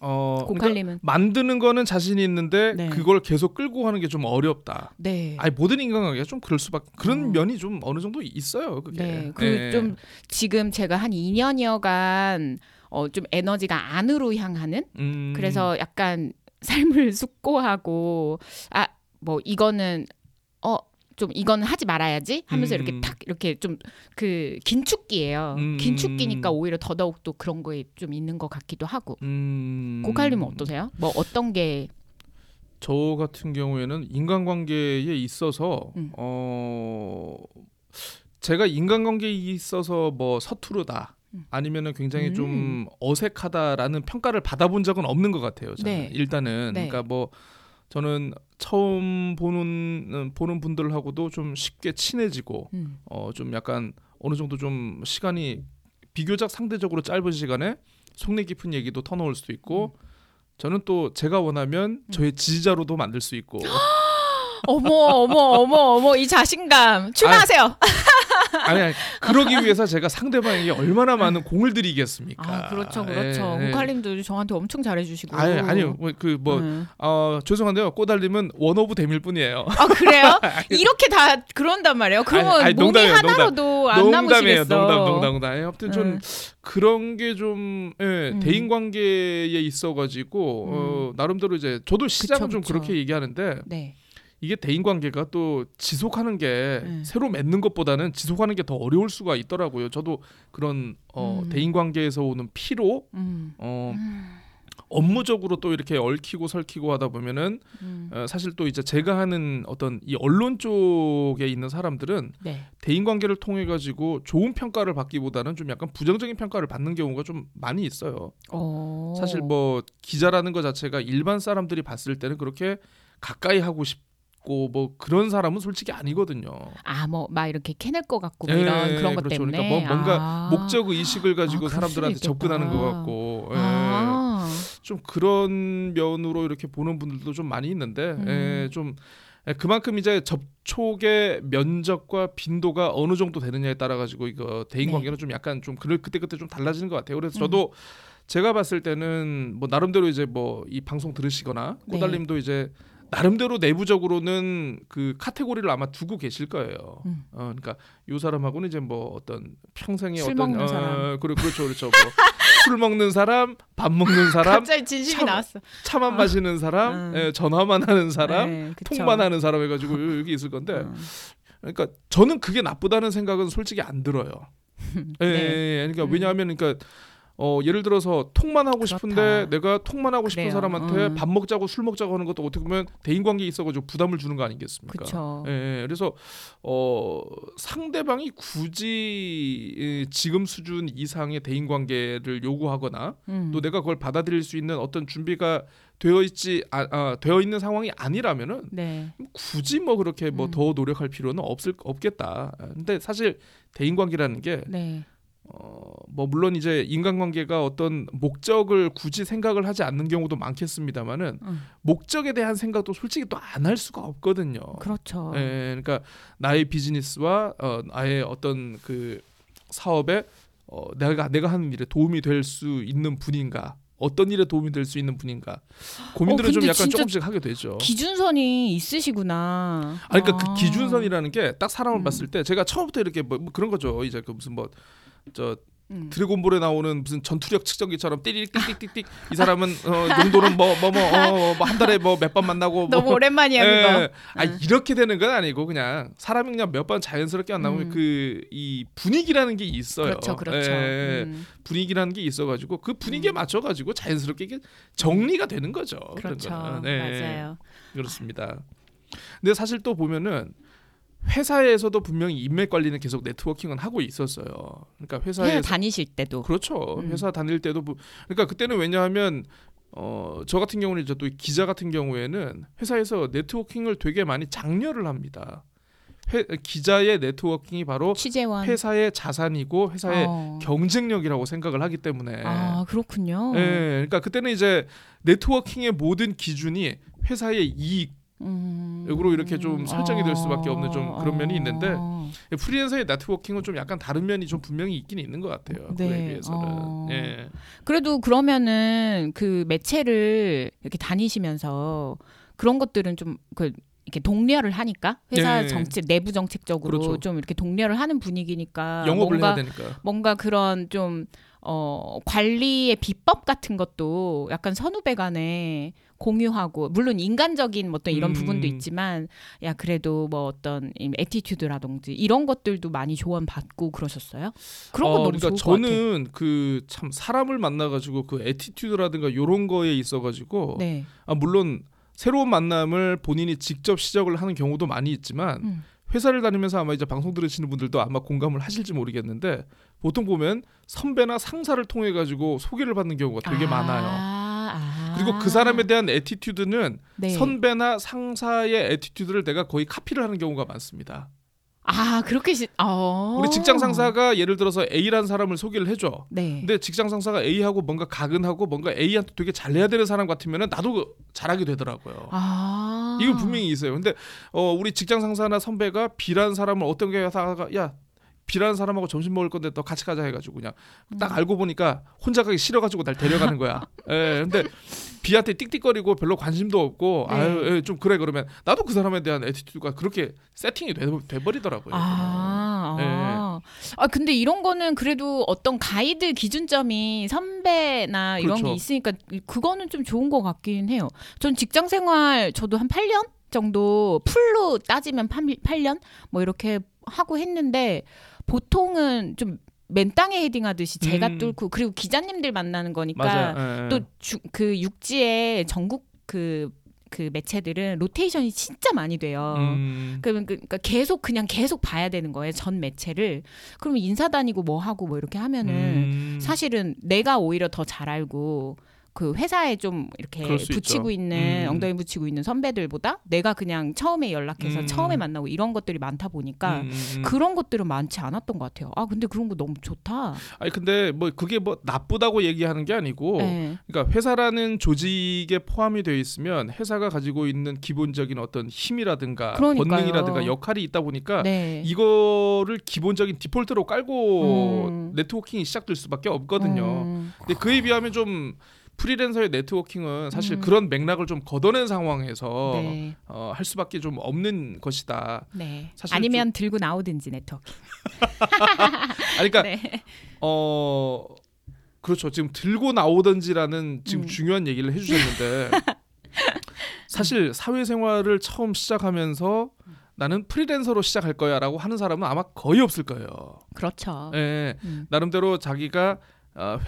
B: 어, 그러니까 만드는 거는 자신이 있는데
C: 네.
B: 그걸 계속 끌고 가는 게 좀 어렵다.
C: 네
B: 아니 모든 인간관계가 좀 그럴 수밖에 그런
C: 어.
B: 면이 좀 어느 정도 있어요. 그게.
C: 네,
B: 예.
C: 그좀 지금 제가 한 2년여간 어, 좀 에너지가 안으로 향하는
B: 음.
C: 그래서 약간 삶을 숙고하고 아 뭐 이거는 어 좀 이거는 하지 말아야지 하면서
B: 음.
C: 이렇게 탁 이렇게 좀 그 긴축기예요.
B: 음.
C: 긴축기니까 오히려 더더욱 또 그런 거에 좀 있는 것 같기도 하고.
B: 음.
C: 고칼님은 어떠세요? 뭐 어떤 게
B: 저 같은 경우에는 인간관계에 있어서
C: 음.
B: 어 제가 인간관계에 있어서 뭐 서투르다
C: 음.
B: 아니면은 굉장히
C: 음.
B: 좀 어색하다라는 평가를 받아본 적은 없는 것 같아요. 저는
C: 네.
B: 일단은
C: 네.
B: 그러니까 뭐 저는 처음 보는 보는 분들하고도 좀 쉽게 친해지고
C: 음.
B: 어좀 약간 어느 정도 좀 시간이 비교적 상대적으로 짧은 시간에 속내 깊은 얘기도 터놓을 수도 있고
C: 음.
B: 저는 또 제가 원하면 저의 지지자로도 만들 수 있고 [laughs]
C: 어머 어머 어머 어머 이 자신감 출마하세요.
B: 아니, 아니 그러기 위해서 제가 상대방에게 얼마나 많은 공을 들이겠습니까?
C: 아 그렇죠 그렇죠.
B: 예, 예.
C: 공칼님도 저한테 엄청 잘해주시고.
B: 아니 아니요 그뭐
C: 음.
B: 어, 죄송한데요 꼬달님은 one of them일 뿐이에요.
C: 아 그래요? [laughs] 이렇게 다 그런단 말이에요. 그러면
B: 아니, 아니,
C: 몸이
B: 농담이에요,
C: 하나로도 안
B: 농담이에요,
C: 남으시겠어.
B: 농담, 농담, 농담. 예, 아무튼 좀
C: 음.
B: 그런 게좀 예,
C: 음.
B: 대인 관계에 있어가지고 어, 나름대로 이제 저도 시작은
C: 그쵸,
B: 좀
C: 그쵸.
B: 그렇게 얘기하는데
C: 네.
B: 이게 대인 관계가 또 지속하는 게
C: 음.
B: 새로 맺는 것보다는 지속하는 게 더 어려울 수가 있더라고요. 저도 그런 어,
C: 음.
B: 대인 관계에서 오는 피로
C: 음.
B: 어, 업무적으로 또 이렇게 얽히고 설키고 하다 보면은
C: 음.
B: 어, 사실 또 이제 제가 하는 어떤 이 언론 쪽에 있는 사람들은
C: 네.
B: 대인 관계를 통해 가지고 좋은 평가를 받기보다는 좀 약간 부정적인 평가를 받는 경우가 좀 많이 있어요.
C: 어.
B: 사실 뭐 기자라는 것 자체가 일반 사람들이 봤을 때는 그렇게 가까이 하고 싶 고 뭐 그런 사람은 솔직히 아니거든요.
C: 아 뭐 막 이렇게 캐낼 것 같고 뭐
B: 예,
C: 이런 그런 것
B: 그렇죠.
C: 때문에.
B: 그러니까 뭐 뭔가
C: 아.
B: 목적 의식을 가지고
C: 아,
B: 사람들한테. 접근하는 것 같고 예.
C: 아.
B: 좀 그런 면으로 이렇게 보는 분들도 좀 많이 있는데
C: 음.
B: 예, 좀 예, 그만큼 이제 접촉의 면적과 빈도가 어느 정도 되느냐에 따라 가지고 이거 대인
C: 네.
B: 관계는 좀 약간 좀 그럴 그때 그때 좀 달라지는 것 같아요. 그래서
C: 음.
B: 저도 제가 봤을 때는 뭐 나름대로 이제 뭐 이 방송 들으시거나
C: 네.
B: 꼬달님도 이제 나름대로 내부적으로는 그 카테고리를 아마 두고 계실 거예요.
C: 음.
B: 어, 그러니까 요 사람하고는 이제 뭐 어떤 평생의
C: 술
B: 어떤
C: 먹는 사람.
B: 그래 그렇죠 그렇죠. 뭐 [laughs] 술 먹는 사람, 밥 먹는 [laughs] 사람,
C: 갑자기 진심이
B: 참-
C: 나왔어.
B: 차만
C: 아.
B: 마시는 사람,
C: 음.
B: 예, 전화만 하는 사람,
C: 네.
B: 통만 하는 사람 해가지고 [laughs] 요- 여기 있을 건데,
C: 음.
B: 그러니까 저는 그게 나쁘다는 생각은 솔직히 안 들어요. 예,
C: 네.
B: 예, 그러니까
C: 음.
B: 왜냐하면 그러니까 어, 예를 들어서 통만 하고 싶은데
C: 그렇다.
B: 내가 통만 하고 싶은
C: 그래요.
B: 사람한테
C: 음.
B: 밥 먹자고 술 먹자고 하는 것도 어떻게 보면 대인 관계에 있어가지고 부담을 주는 거 아니겠습니까?
C: 그렇죠.
B: 예, 예, 그래서 어, 상대방이 굳이 예, 지금 수준 이상의 대인 관계를 요구하거나
C: 음.
B: 또 내가 그걸 받아들일 수 있는 어떤 준비가 되어 있지 아, 아, 되어 있는 상황이 아니라면은
C: 네.
B: 굳이 뭐 그렇게 뭐
C: 음.
B: 더 노력할 필요는 없을 없겠다. 아, 근데 사실 대인 관계라는 게
C: 네.
B: 어, 뭐 물론 이제 인간관계가 어떤 목적을 굳이 생각을 하지 않는 경우도 많겠습니다만은
C: 음.
B: 목적에 대한 생각도 솔직히 또 안 할 수가 없거든요.
C: 그렇죠.
B: 예, 그러니까 나의 비즈니스와 어, 나의 어떤 그 사업에 어, 내가 내가 하는 일에 도움이 될 수 있는 분인가, 어떤 일에 도움이 될 수 있는 분인가 고민들을
C: 어,
B: 좀 약간 조금씩 하게 되죠.
C: 기준선이 있으시구나.
B: 아니 그러니까
C: 아.
B: 그 기준선이라는 게 딱 사람을
C: 음.
B: 봤을 때 제가 처음부터 이렇게 뭐, 뭐 그런 거죠. 이제 그 무슨 뭐 저
C: 음.
B: 드래곤볼에 나오는 무슨 전투력 측정기처럼 띠릭 띠릭 띠릭 이 사람은 어, 용도는 뭐 뭐 뭐 한 달에 뭐 몇 번 만나고 뭐
C: 너무 오랜만이야 그거.
B: 예. 아
C: 응.
B: 이렇게 되는 건 아니고 그냥 사람이 그냥 몇 번 자연스럽게 안 나오면
C: 음.
B: 그이 분위기라는 게 있어요.
C: 그렇죠, 그렇죠.
B: 예.
C: 음.
B: 분위기라는 게 있어가지고 그 분위기에
C: 음.
B: 맞춰가지고 자연스럽게 이게 정리가 되는 거죠.
C: 그렇죠.
B: 네.
C: 맞아요.
B: 그렇습니다. 근데 사실 또 보면은 회사에서도 분명히 인맥 관리는 계속 네트워킹은 하고 있었어요. 그러니까
C: 회사
B: 회사에서
C: 다니실 때도.
B: 그렇죠.
C: 음.
B: 회사 다닐 때도 부- 그러니까 그때는 왜냐하면 어, 저 같은 경우는 이제 또 기자 같은 경우에는 회사에서 네트워킹을 되게 많이 장려를 합니다. 회, 기자의 네트워킹이 바로
C: 취재원.
B: 회사의 자산이고 회사의
C: 어.
B: 경쟁력이라고 생각을 하기 때문에
C: 아 그렇군요.
B: 예, 그러니까 그때는 이제 네트워킹의 모든 기준이 회사의 이익
C: 음.
B: 으로 이렇게 좀 설정이 될 수밖에 없는 좀 그런 면이 있는데
C: 어.
B: 프리랜서의 네트워킹은 좀 약간 다른 면이 좀 분명히 있긴 있는 것 같아요.
C: 네,
B: 그에 비해서는.
C: 어.
B: 예.
C: 그래도 그러면은 그 매체를 이렇게 다니시면서 그런 것들은 좀그 이렇게 독려를 하니까 회사
B: 네.
C: 정책 내부 정책적으로
B: 그렇죠.
C: 좀 이렇게 독려를 하는 분위기니까
B: 영업을
C: 뭔가
B: 해야 되니까.
C: 뭔가 그런 좀 어, 관리의 비법 같은 것도 약간 선후배 간에 공유하고 물론 인간적인 뭐 어떤 이런
B: 음.
C: 부분도 있지만 야 그래도 뭐 어떤 이 attitude라든지 이런 것들도 많이 조언 받고 그러셨어요? 그런 거
B: 어,
C: 너무
B: 그러니까
C: 좋을.
B: 저는 그 참 사람을 만나가지고 그 attitude라든가 요런 거에 있어가지고
C: 네.
B: 아 물론 새로운 만남을 본인이 직접 시작을 하는 경우도 많이 있지만
C: 음.
B: 회사를 다니면서 아마 이제 방송 들으시는 분들도 아마 공감을 하실지 모르겠는데 보통 보면 선배나 상사를 통해 가지고 소개를 받는 경우가 되게
C: 아,
B: 많아요.
C: 아.
B: 그리고 그 사람에 대한 attitude는
C: 네.
B: 선배나 상사의 attitude를 내가 거의 카피를 하는 경우가 많습니다.
C: 아 그렇게 시... 어.
B: 우리 직장 상사가 예를 들어서 A라는 사람을 소개를 해줘.
C: 네.
B: 근데 직장 상사가 A하고 뭔가 가근하고 뭔가 A한테 되게 잘해야 되는 사람 같으면 나도 그 잘하게 되더라고요.
C: 아.
B: 이거 분명히 있어요. 근데 어 우리 직장 상사나 선배가 B라는 사람을 어떤 게 하다가 야 B라는 사람하고 점심 먹을 건데 너 같이 가자 해가지고 그냥 딱
C: 음.
B: 알고 보니까 혼자 가기 싫어가지고 날 데려가는 거야. [laughs] 예, 근데 B한테 띡띡거리고 별로 관심도 없고
C: 네.
B: 아유 예, 좀 그래 그러면 나도 그 사람에 대한 attitude가 그렇게 세팅이 돼, 돼버리더라고요.
C: 아,
B: 네.
C: 아. 아, 근데 이런 거는 그래도 어떤 가이드 기준점이 선배나 이런
B: 그렇죠.
C: 게 있으니까 그거는 좀 좋은 것 같긴 해요. 전 직장 생활 저도 한 8년 정도 full로 따지면 8, 년뭐 이렇게 하고 했는데 보통은 좀 맨땅에 헤딩하듯이 제가
B: 음.
C: 뚫고 그리고 기자님들 만나는 거니까.
B: 예, 예.
C: 또그 육지에 전국 그그 매체들은 로테이션이 진짜 많이 돼요.
B: 음,
C: 그러면 그- 그러니까 계속 그냥 계속 봐야 되는 거예요. 전 매체를. 그러면 인사 다니고 뭐 하고 뭐 이렇게 하면은
B: 음.
C: 사실은 내가 오히려 더 잘 알고 그 회사에 좀 이렇게 붙이고
B: 있죠.
C: 있는
B: 음.
C: 엉덩이 붙이고 있는 선배들보다 내가 그냥 처음에 연락해서
B: 음.
C: 처음에 만나고 이런 것들이 많다 보니까
B: 음, 음, 음.
C: 그런 것들은 많지 않았던 것 같아요. 아 근데 그런 거 너무 좋다.
B: 아니 근데 뭐 그게 뭐 나쁘다고 얘기하는 게 아니고
C: 네.
B: 그러니까 회사라는 조직에 포함이 되어 있으면 회사가 가지고 있는 기본적인 어떤 힘이라든가
C: 그러니까요.
B: 권능이라든가 역할이 있다 보니까
C: 네.
B: 이거를 기본적인 디폴트로 깔고
C: 음.
B: 네트워킹이 시작될 수밖에 없거든요.
C: 음.
B: 근데 그에 비하면 좀 프리랜서의 네트워킹은 사실
C: 음.
B: 그런 맥락을 좀 걷어낸 상황에서
C: 네.
B: 어, 할 수밖에 좀 없는 것이다.
C: 네.
B: 사실
C: 아니면 들고 나오든지 네트워크. [laughs]
B: 아니 그러니까
C: 네.
B: 어 그렇죠. 지금 들고 나오던지라는 지금
C: 음.
B: 중요한 얘기를 해주셨는데 [laughs] 사실 사회생활을 처음 시작하면서 나는 프리랜서로 시작할 거야라고 하는 사람은 아마 거의 없을 거예요.
C: 그렇죠.
B: 예,
C: 음.
B: 나름대로 자기가 어,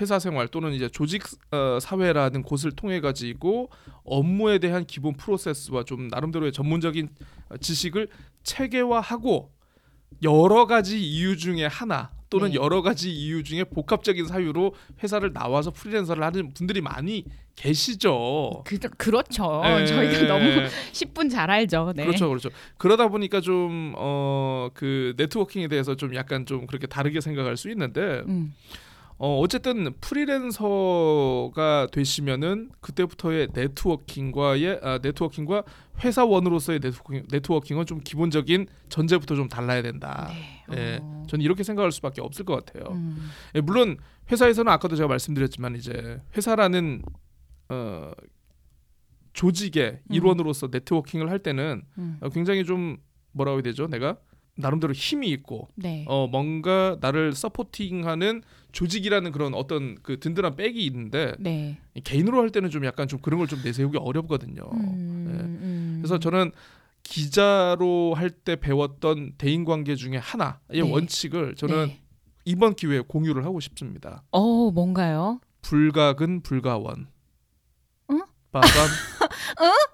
B: 회사 생활 또는 이제 조직 어, 사회라는 곳을 통해 가지고 업무에 대한 기본 프로세스와 좀 나름대로의 전문적인 어, 지식을 체계화하고 여러 가지 이유 중에 하나 또는
C: 네.
B: 여러 가지 이유 중에 복합적인 사유로 회사를 나와서 프리랜서를 하는 분들이 많이 계시죠.
C: 그, 그렇죠.
B: 예,
C: 저희가 너무 [laughs] 10분 잘 알죠. 네.
B: 그렇죠, 그렇죠. 그러다 보니까 좀 어 그 네트워킹에 대해서 좀 약간 좀 그렇게 다르게 생각할 수 있는데
C: 음.
B: 어 어쨌든 프리랜서가 되시면은 그때부터의 네트워킹과의 아, 네트워킹과 회사원으로서의 네트워킹, 네트워킹은 좀 기본적인 전제부터 좀 달라야 된다.
C: 네.
B: 예,
C: 어.
B: 저는 이렇게 생각할 수밖에 없을 것 같아요.
C: 음.
B: 예, 물론 회사에서는 아까도 제가 말씀드렸지만 이제 회사라는 어 조직의
C: 음.
B: 일원으로서 네트워킹을 할 때는
C: 음.
B: 어, 굉장히 좀 뭐라고 해야 되죠? 내가 나름대로 힘이 있고
C: 네.
B: 어 뭔가 나를 서포팅하는 조직이라는 그런 어떤 그 든든한 백이 있는데
C: 네.
B: 이 개인으로 할 때는 좀 약간 좀 그런 걸 좀 내세우기 어렵거든요.
C: 음,
B: 예.
C: 음.
B: 그래서 저는 기자로 할 때 배웠던 대인 관계 중에 하나의
C: 네.
B: 원칙을 저는
C: 네.
B: 이번 기회에 공유를 하고 싶습니다.
C: 어 뭔가요?
B: 불각은 불가원.
C: 응?
B: 빠밤. [laughs]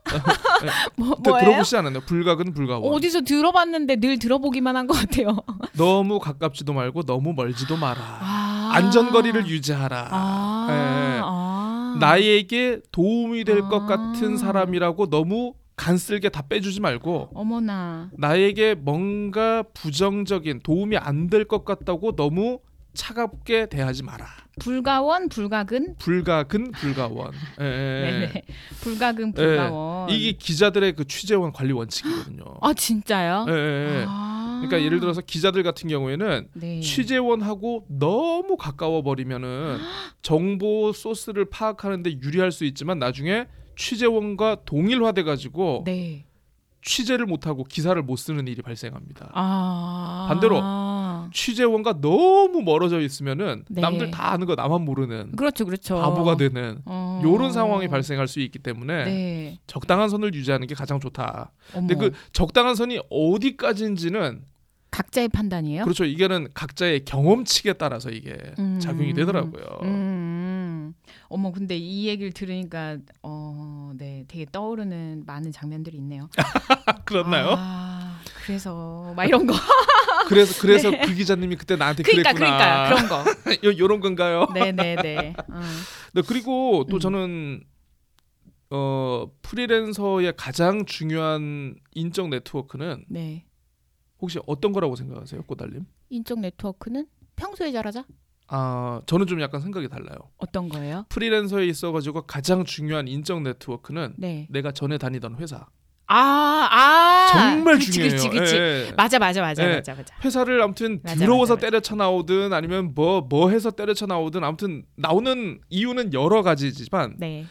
B: [laughs]
C: 뭐
B: 그때
C: 뭐예요?
B: 들어보시지 않았나요? 불각은 불가원.
C: 어디서 들어봤는데 늘 들어보기만 한 것 같아요.
B: 너무 가깝지도 말고 너무 멀지도 마라.
C: 아.
B: 안전거리를 유지하라.
C: 아.
B: 예.
C: 아.
B: 나에게 도움이 될것
C: 아.
B: 같은 사람이라고 너무 간쓸게 다 빼주지 말고
C: 어머나.
B: 나에게 뭔가 부정적인 도움이 안 될 것 같다고 너무 차갑게 대하지 마라.
C: 불가원 불가근.
B: 불가근 불가원. [laughs] 예, 예.
C: 네네. 불가근 불가원.
B: 이게 기자들의 그 취재원 관리 원칙이거든요.
C: 아 진짜요?
B: 예, 예, 예.
C: 아.
B: 그러니까 예를 들어서 기자들 같은 경우에는
C: 네.
B: 취재원하고 너무 가까워 버리면은 [gasps] 정보 소스를 파악하는데 유리할 수 있지만 나중에 취재원과 동일화돼 가지고
C: 네.
B: 취재를 못 하고 기사를 못 쓰는 일이 발생합니다.
C: 아.
B: 반대로. 취재원과 너무 멀어져 있으면은
C: 네.
B: 남들 다 아는 거 나만 모르는
C: 그렇죠, 그렇죠.
B: 바보가 되는
C: 어.
B: 요런 상황이 발생할 수 있기 때문에
C: 네.
B: 적당한 선을 유지하는 게 가장 좋다.
C: 어머.
B: 근데 그 적당한 선이 어디까지인지는
C: 각자의 판단이에요?
B: 그렇죠. 이게는 각자의 경험치에 따라서 이게
C: 음.
B: 작용이 되더라고요.
C: 음. 어머 근데 이 얘기를 들으니까 어, 네, 되게 떠오르는 많은 장면들이 있네요. [laughs]
B: 그렇나요?
C: 아, 그래서 막 이런 거. [laughs]
B: 그래서 그래서 그 기자님이 그때 나한테
C: 네. 그러니까
B: 그랬구나.
C: 그러니까 그런 거. [laughs]
B: 요, 요런 건가요?
C: 네, 네, 네. 어.
B: 네, 그리고 또
C: 음.
B: 저는 어 프리랜서의 가장 중요한 인적 네트워크는
C: 네.
B: 혹시 어떤 거라고 생각하세요, 꼬달님?
C: 인적 네트워크는 평소에 잘하자.
B: 아 저는 좀 약간 생각이 달라요.
C: 어떤 거예요?
B: 프리랜서에 있어가지고 가장 중요한 인적 네트워크는
C: 네.
B: 내가 전에 다니던 회사.
C: 아, 아.
B: 정말
C: 그치,
B: 중요해요.
C: 그치, 그치.
B: 예.
C: 맞아, 맞아, 맞아,
B: 예.
C: 맞아, 맞아.
B: 회사를 아무튼
C: 맞아,
B: 들어와서
C: 맞아, 맞아.
B: 때려쳐 나오든 아니면 뭐뭐 해서 때려쳐 나오든 아무튼 나오는 이유는 여러 가지지만
C: 네.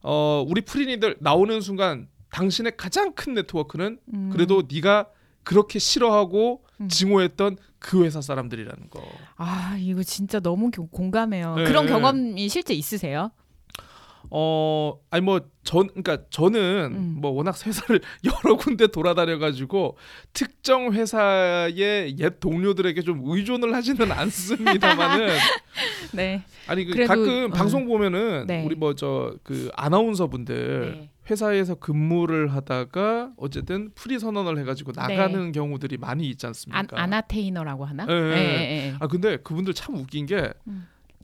B: 어 우리 프리니들 나오는 순간 당신의 가장 큰 네트워크는
C: 음.
B: 그래도 네가 그렇게 싫어하고
C: 음.
B: 증오했던 그 회사 사람들이라는 거.
C: 아, 이거 진짜 너무 교- 공감해요.
B: 네,
C: 그런
B: 네.
C: 경험이 실제 있으세요?
B: 어 아니 뭐 전 그러니까 저는
C: 음.
B: 뭐 워낙 회사를 [laughs] 여러 군데 돌아다녀 가지고 특정 회사의 옛 동료들에게 좀 의존을 하지는 않습니다만은 [laughs]
C: 네.
B: 아니 그
C: 그래도,
B: 가끔
C: 어.
B: 방송 보면은
C: 네.
B: 우리 뭐 저 그 아나운서 분들
C: 네.
B: 회사에서 근무를 하다가 어쨌든 프리 선언을 해가지고 나가는 경우들이 많이 있지
C: 안,
B: 않습니까?
C: 아나테이너라고 하나?
B: 예, 예,
C: 예, 예, 예.
B: 아 근데 그분들 참 웃긴 게
C: 다시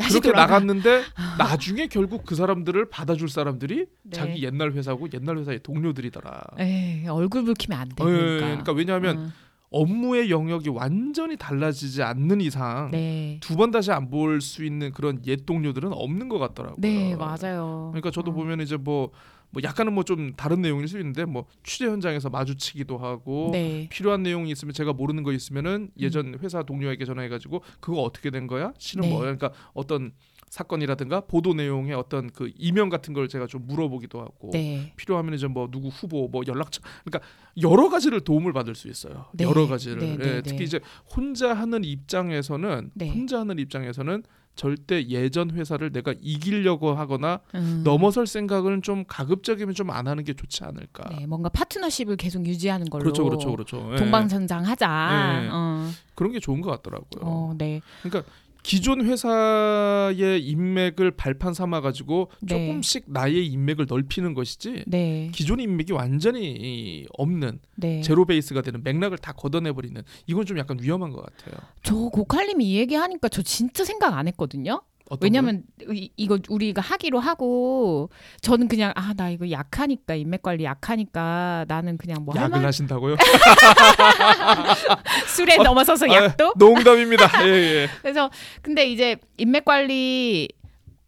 B: 그렇게
C: 돌아가.
B: 나갔는데 [laughs] 나중에 결국 그 사람들을 받아줄 사람들이
C: 네.
B: 자기 옛날 회사고 옛날 회사의 동료들이더라.
C: 에 얼굴 붉히면 안 돼.
B: 예,
C: 그러니까.
B: 그러니까 왜냐하면
C: 음,
B: 업무의 영역이 완전히 달라지지 않는 이상
C: 네.
B: 두번 다시 안 볼 수 있는 그런 옛 동료들은 없는 것 같더라고요.
C: 네, 맞아요.
B: 그러니까 저도
C: 어.
B: 보면 이제 뭐, 뭐 약간은 뭐 좀 다른 내용일 수 있는데 뭐 취재 현장에서 마주치기도 하고
C: 네.
B: 필요한 내용이 있으면 제가 모르는 거 있으면은 예전 회사 동료에게 전화해가지고 그거 어떻게 된 거야? 실은
C: 네.
B: 뭐 그러니까 어떤 사건이라든가 보도 내용의 어떤 그 이면 같은 걸 제가 좀 물어보기도 하고
C: 네.
B: 필요하면 이제 뭐 누구 후보 뭐 연락처 그러니까 여러 가지를 도움을 받을 수 있어요.
C: 네.
B: 여러 가지를
C: 네, 네,
B: 예,
C: 네.
B: 특히 이제 혼자 하는 입장에서는
C: 네.
B: 혼자 하는 입장에서는 절대 예전 회사를 내가 이기려고 하거나
C: 음.
B: 넘어설 생각은 좀 가급적이면 좀 안 하는 게 좋지 않을까.
C: 네, 뭔가 파트너십을 계속 유지하는 걸로.
B: 그렇죠, 그렇죠, 그렇죠. 예.
C: 동방선장하자.
B: 네.
C: 어.
B: 그런 게 좋은 것 같더라고요.
C: 어, 네.
B: 그러니까 기존 회사의 인맥을 발판 삼아 가지고
C: 네.
B: 조금씩 나의 인맥을 넓히는 것이지.
C: 네.
B: 기존 인맥이 완전히 없는
C: 네.
B: 제로 베이스가 되는 맥락을 다 걷어내 버리는 이건 좀 약간 위험한 것 같아요.
C: 저 고칼님이 이 얘기 하니까 저 진짜 생각 안 했거든요. 왜냐면 이, 이거 우리가 하기로 하고 저는 그냥 아 나 이거 약하니까 인맥 관리 약하니까 나는 그냥 뭐?
B: 약을
C: 할만
B: 하신다고요? [laughs]
C: 술에
B: 어,
C: 넘어서서
B: 아,
C: 약도
B: 농담입니다. 예, 예. [laughs]
C: 그래서 근데 이제 인맥 관리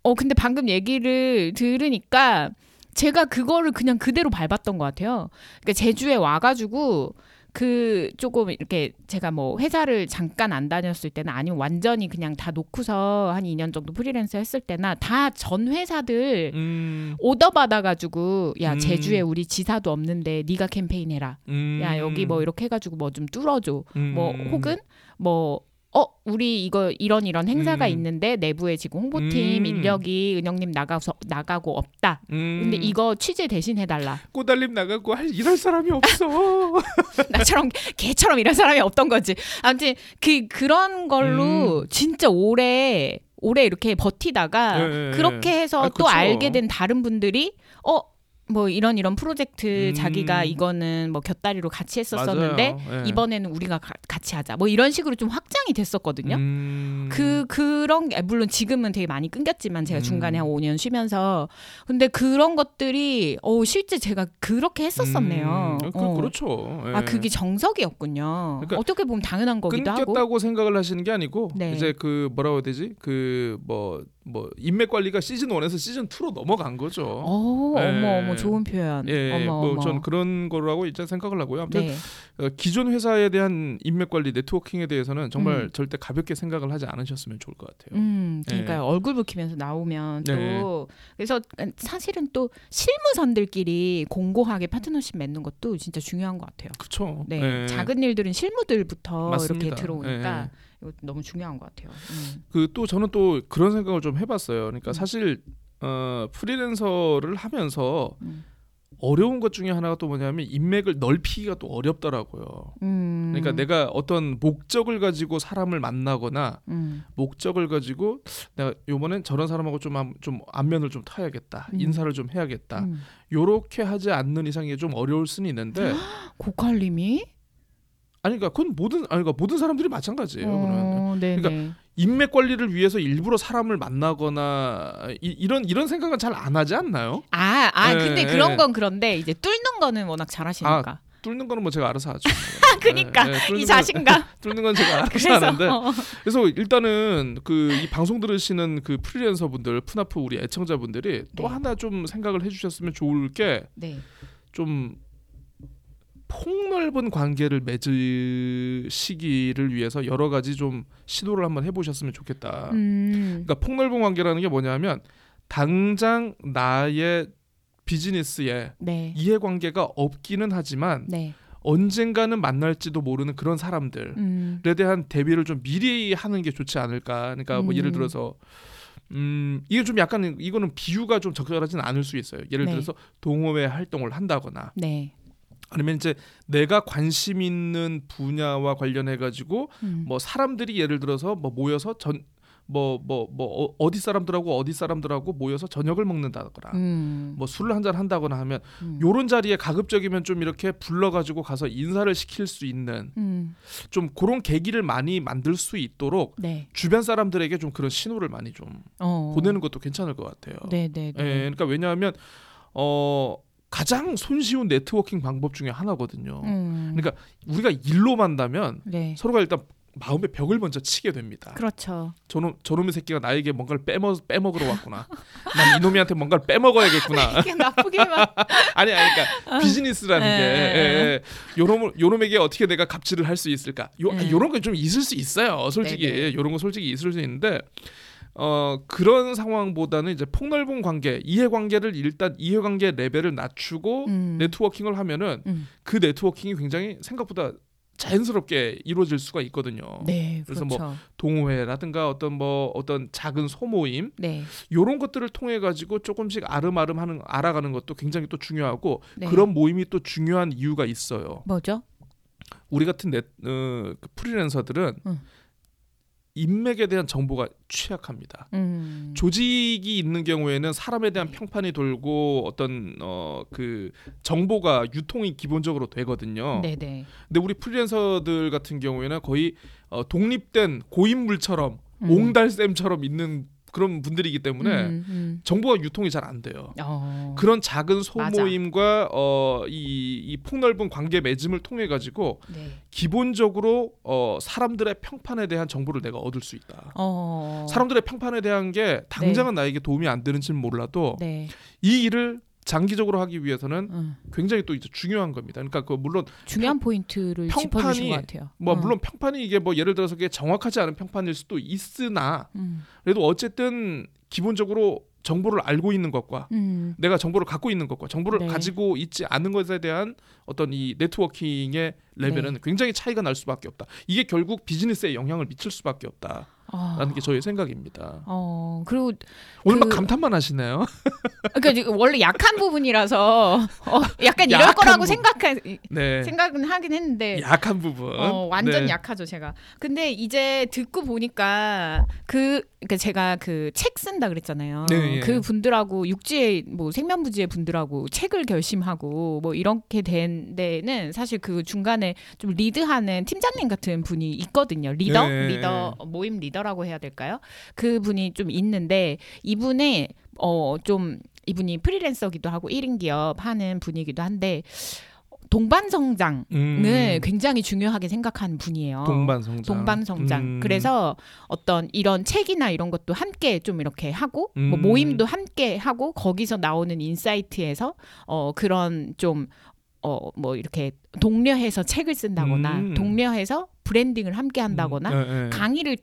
C: 어 근데 방금 얘기를 들으니까 제가 그거를 그냥 그대로 밟았던 것 같아요. 그러니까 제주에 와가지고 그 조금 이렇게 제가 뭐 회사를 잠깐 안 다녔을 때나 아니면 완전히 그냥 다 놓고서 한 2년 정도 프리랜서 했을 때나 다 전 회사들
B: 음,
C: 오더 받아가지고 야
B: 음.
C: 제주에 우리 지사도 없는데 네가 캠페인 해라.
B: 음.
C: 야 여기 뭐 이렇게 해가지고 뭐 좀 뚫어줘.
B: 음.
C: 뭐 혹은 뭐 어, 우리 이거 이런 이런 행사가
B: 음.
C: 있는데 내부에 지금 홍보팀
B: 음.
C: 인력이 은영님 나가서 나가고 없다.
B: 음.
C: 근데 이거 취재 대신 해달라.
B: 꼬달림 나가고 할 이럴 사람이 없어. [laughs]
C: 나처럼 개처럼 이런 사람이 없던 거지. 아무튼 그 그런 걸로
B: 음.
C: 진짜 오래 오래 이렇게 버티다가
B: 예, 예,
C: 그렇게 해서
B: 아,
C: 또
B: 그쵸.
C: 알게 된 다른 분들이 어. 뭐 이런 이런 프로젝트
B: 음.
C: 자기가 이거는 뭐 곁다리로 같이 했었었는데.
B: 예.
C: 이번에는 우리가 가- 같이 하자 뭐 이런 식으로 좀 확장이 됐었거든요.
B: 음.
C: 그 그런 게 물론 지금은 되게 많이 끊겼지만 제가
B: 음.
C: 중간에 한 5년 쉬면서 근데 그런 것들이 어 실제 제가 그렇게 했었었네요.
B: 음, 그,
C: 어.
B: 그렇죠. 예.
C: 아 그게 정석이었군요.
B: 그러니까
C: 어떻게 보면 당연한 거기도 하고.
B: 끊겼다고 생각을 하시는 게 아니고
C: 네.
B: 이제 그 뭐라고 해야 되지? 그 뭐뭐 인맥 관리가 시즌 1에서 시즌 2로 넘어간 거죠.
C: 어,
B: 예.
C: 어머 어머 좋은 표현.
B: 예,
C: 어머 어머.
B: 뭐전 그런 거라고 이제 생각을 하고요. 아무튼
C: 네.
B: 어, 기존 회사에 대한 인맥 관리 네트워킹에 대해서는 정말
C: 음.
B: 절대 가볍게 생각을 하지 않으셨으면 좋을 것 같아요.
C: 음, 그러니까
B: 예.
C: 얼굴 붉히면서 나오면 또
B: 네.
C: 그래서 사실은 또 실무선들끼리 공고하게 파트너십 맺는 것도 진짜 중요한 것 같아요.
B: 그렇죠.
C: 네, 작은 일들은 실무들부터
B: 맞습니다.
C: 이렇게 들어오니까
B: 예.
C: 이거 너무 중요한 것 같아요. 음.
B: 그또 저는 또 그런 생각을 좀 해봤어요. 그러니까
C: 음.
B: 사실 어, 프리랜서를 하면서
C: 음.
B: 어려운 것 중에 하나가 또 뭐냐면 인맥을 넓히기가 또 어렵더라고요.
C: 음.
B: 그러니까 내가 어떤 목적을 가지고 사람을 만나거나
C: 음.
B: 목적을 가지고 내가 요번엔 저런 사람하고 좀, 안- 좀 안면을 좀 타야겠다.
C: 음.
B: 인사를 좀 해야겠다.
C: 음.
B: 요렇게 하지 않는 이상 이게 좀 어려울 수는 있는데 [gasps]
C: 고칼님이
B: 아니 그러니까 그건 모든 아니 그러니까 모든 사람들이 마찬가지예요.
C: 어, 네,
B: 그러니까
C: 네.
B: 인맥 관리를 위해서 일부러 사람을 만나거나 이, 런 이런 생각은 잘 안 하지 않나요?
C: 아, 아,
B: 네,
C: 근데
B: 네.
C: 그런 건 그런데 이제 뚫는 거는 워낙 잘하시니까.
B: 뚫는 거는 뭐 제가 알아서 하죠. [laughs]
C: 그니까
B: 네, 네,
C: 이
B: 건-
C: 자신감. [laughs]
B: 뚫는 건 제가 알아서
C: 그래서
B: 하는데
C: 어.
B: 그래서 일단은 그 이 방송 들으시는 그 프리랜서 분들, 푸나프 우리 애청자 분들이 또
C: 네.
B: 하나 좀 생각을 해주셨으면 좋을
C: 네.
B: 게좀 폭넓은 관계를 맺으시기를 위해서 여러 가지 좀 시도를 한번 해보셨으면 좋겠다.
C: 음.
B: 그러니까 폭넓은 관계라는 게 뭐냐면 당장 나의 비즈니스에
C: 네.
B: 이해관계가 없기는 하지만
C: 네.
B: 언젠가는 만날지도 모르는 그런 사람들에
C: 음.
B: 대한 대비를 좀 미리 하는 게 좋지 않을까. 그러니까 뭐
C: 음.
B: 예를 들어서 음 이게 좀 약간 이거는 비유가 좀 적절하지는 않을 수 있어요. 예를
C: 네.
B: 들어서 동호회 활동을 한다거나
C: 네.
B: 아니면 이제 내가 관심 있는 분야와 관련해 가지고
C: 음.
B: 뭐 사람들이 예를 들어서 뭐 모여서 전뭐뭐 뭐 어디 사람들하고 어디 사람들하고 모여서 저녁을 먹는다거나
C: 음.
B: 뭐 술을 한 잔 한다거나 하면
C: 음.
B: 요런 자리에 가급적이면 좀 이렇게 불러 가지고 가서 인사를 시킬 수 있는
C: 음.
B: 좀 그런 계기를 많이 만들 수 있도록
C: 네.
B: 주변 사람들에게 좀 그런 신호를 많이 좀
C: 어.
B: 보내는 것도 괜찮을 것 같아요.
C: 네, 네,
B: 예,
C: 네.
B: 그러니까 왜냐하면 어 가장 손쉬운 네트워킹 방법 중에 하나거든요.
C: 음.
B: 그러니까 우리가 일로 만나면
C: 네.
B: 서로가 일단 마음의 벽을 먼저 치게 됩니다.
C: 그렇죠.
B: 저놈 저놈의 새끼가 나에게 뭔가를 빼먹 빼먹으러 왔구나. 난 이놈이한테 뭔가를 빼먹어야겠구나. [laughs]
C: 이게 나쁘게만 [laughs]
B: 아니 아니 그러니까 비즈니스라는 게
C: 예.
B: 예, 예. 요놈 요놈에게 어떻게 내가 갑질을 할 수 있을까? 요
C: 예.
B: 요런 거좀 있을 수 있어요. 솔직히
C: 네네.
B: 요런 거 솔직히 있을 수 있는데 어 그런 상황보다는 이제 폭넓은 관계, 이해관계를 일단 이해관계 레벨을 낮추고
C: 음.
B: 네트워킹을 하면은
C: 음.
B: 그 네트워킹이 굉장히 생각보다 자연스럽게 이루어질 수가 있거든요.
C: 네,
B: 그래서
C: 그렇죠.
B: 뭐 동호회라든가 어떤 뭐 어떤 작은 소모임
C: 네.
B: 요런 것들을 통해 가지고 조금씩 아름아름 하는 알아가는 것도 굉장히 또 중요하고
C: 네.
B: 그런 모임이 또 중요한 이유가 있어요.
C: 뭐죠?
B: 우리 같은 넷, 어, 그 프리랜서들은
C: 응.
B: 인맥에 대한 정보가 취약합니다.
C: 음.
B: 조직이 있는 경우에는 사람에 대한 평판이 돌고 어떤 어 그 정보가 유통이 기본적으로 되거든요.
C: 네, 네.
B: 근데 우리 프리랜서들 같은 경우에는 거의 어, 독립된 고인물처럼
C: 음.
B: 옹달샘처럼 있는 그런 분들이기 때문에
C: 음, 음.
B: 정보가 유통이 잘 안 돼요.
C: 어.
B: 그런 작은 소모임과 어, 이, 이 폭넓은 관계 맺음을 통해 가지고
C: 네.
B: 기본적으로 어, 사람들의 평판에 대한 정보를 내가 얻을 수 있다.
C: 어.
B: 사람들의 평판에 대한 게 당장은 나에게 도움이 안 되는지는 몰라도
C: 네.
B: 이 일을 장기적으로 하기 위해서는
C: 음.
B: 굉장히 또 이제 중요한 겁니다. 그러니까 그 물론
C: 중요한 포인트를
B: 평판이
C: 짚어주신 것 같아요.
B: 뭐
C: 어.
B: 물론 평판이 이게 뭐 예를 들어서 그게 정확하지 않은 평판일 수도 있으나
C: 음.
B: 그래도 어쨌든 기본적으로 정보를 알고 있는 것과
C: 음.
B: 내가 정보를 갖고 있는 것과 정보를
C: 네.
B: 가지고 있지 않은 것에 대한 어떤 이 네트워킹의 레벨은
C: 네.
B: 굉장히 차이가 날 수밖에 없다. 이게 결국 비즈니스에 영향을 미칠 수밖에 없다 라는
C: 어.
B: 게 저의 생각입니다.
C: 어 그리고
B: 오늘 막
C: 그-
B: 감탄만 하시네요.
C: 그러니까 지금 원래 약한 부분이라서 어, 약간 이럴 거라고. 생각해
B: 네.
C: 생각은 하긴 했는데
B: 약한 부분.
C: 어, 완전
B: 네.
C: 약하죠 제가. 근데 이제 듣고 보니까 그 그러니까 제가 그 책 쓴다 그랬잖아요.
B: 네, 예.
C: 그 분들하고 육지의 뭐 생명부지의 분들하고 책을 결심하고 뭐 이렇게 된 데는 사실 그 중간에 좀 리드하는 팀장님 같은 분이 있거든요. 리더
B: 네.
C: 리더 모임 리더 라고 해야 될까요? 그 분이 좀 있는데 이분의 어 좀 이분이 프리랜서기도 하고 1인 기업 하는 분이기도 한데 동반 성장을
B: 음,
C: 굉장히 중요하게 생각하는 분이에요.
B: 동반 성장.
C: 동반 성장.
B: 음.
C: 그래서 어떤 이런 책이나 이런 것도 함께 좀 이렇게 하고 뭐
B: 음.
C: 모임도 함께 하고 거기서 나오는 인사이트에서 어 그런 좀 어 뭐 이렇게 독려해서 책을 쓴다거나
B: 음.
C: 독려해서 브랜딩을 함께 한다거나
B: 음, 네, 네.
C: 강의를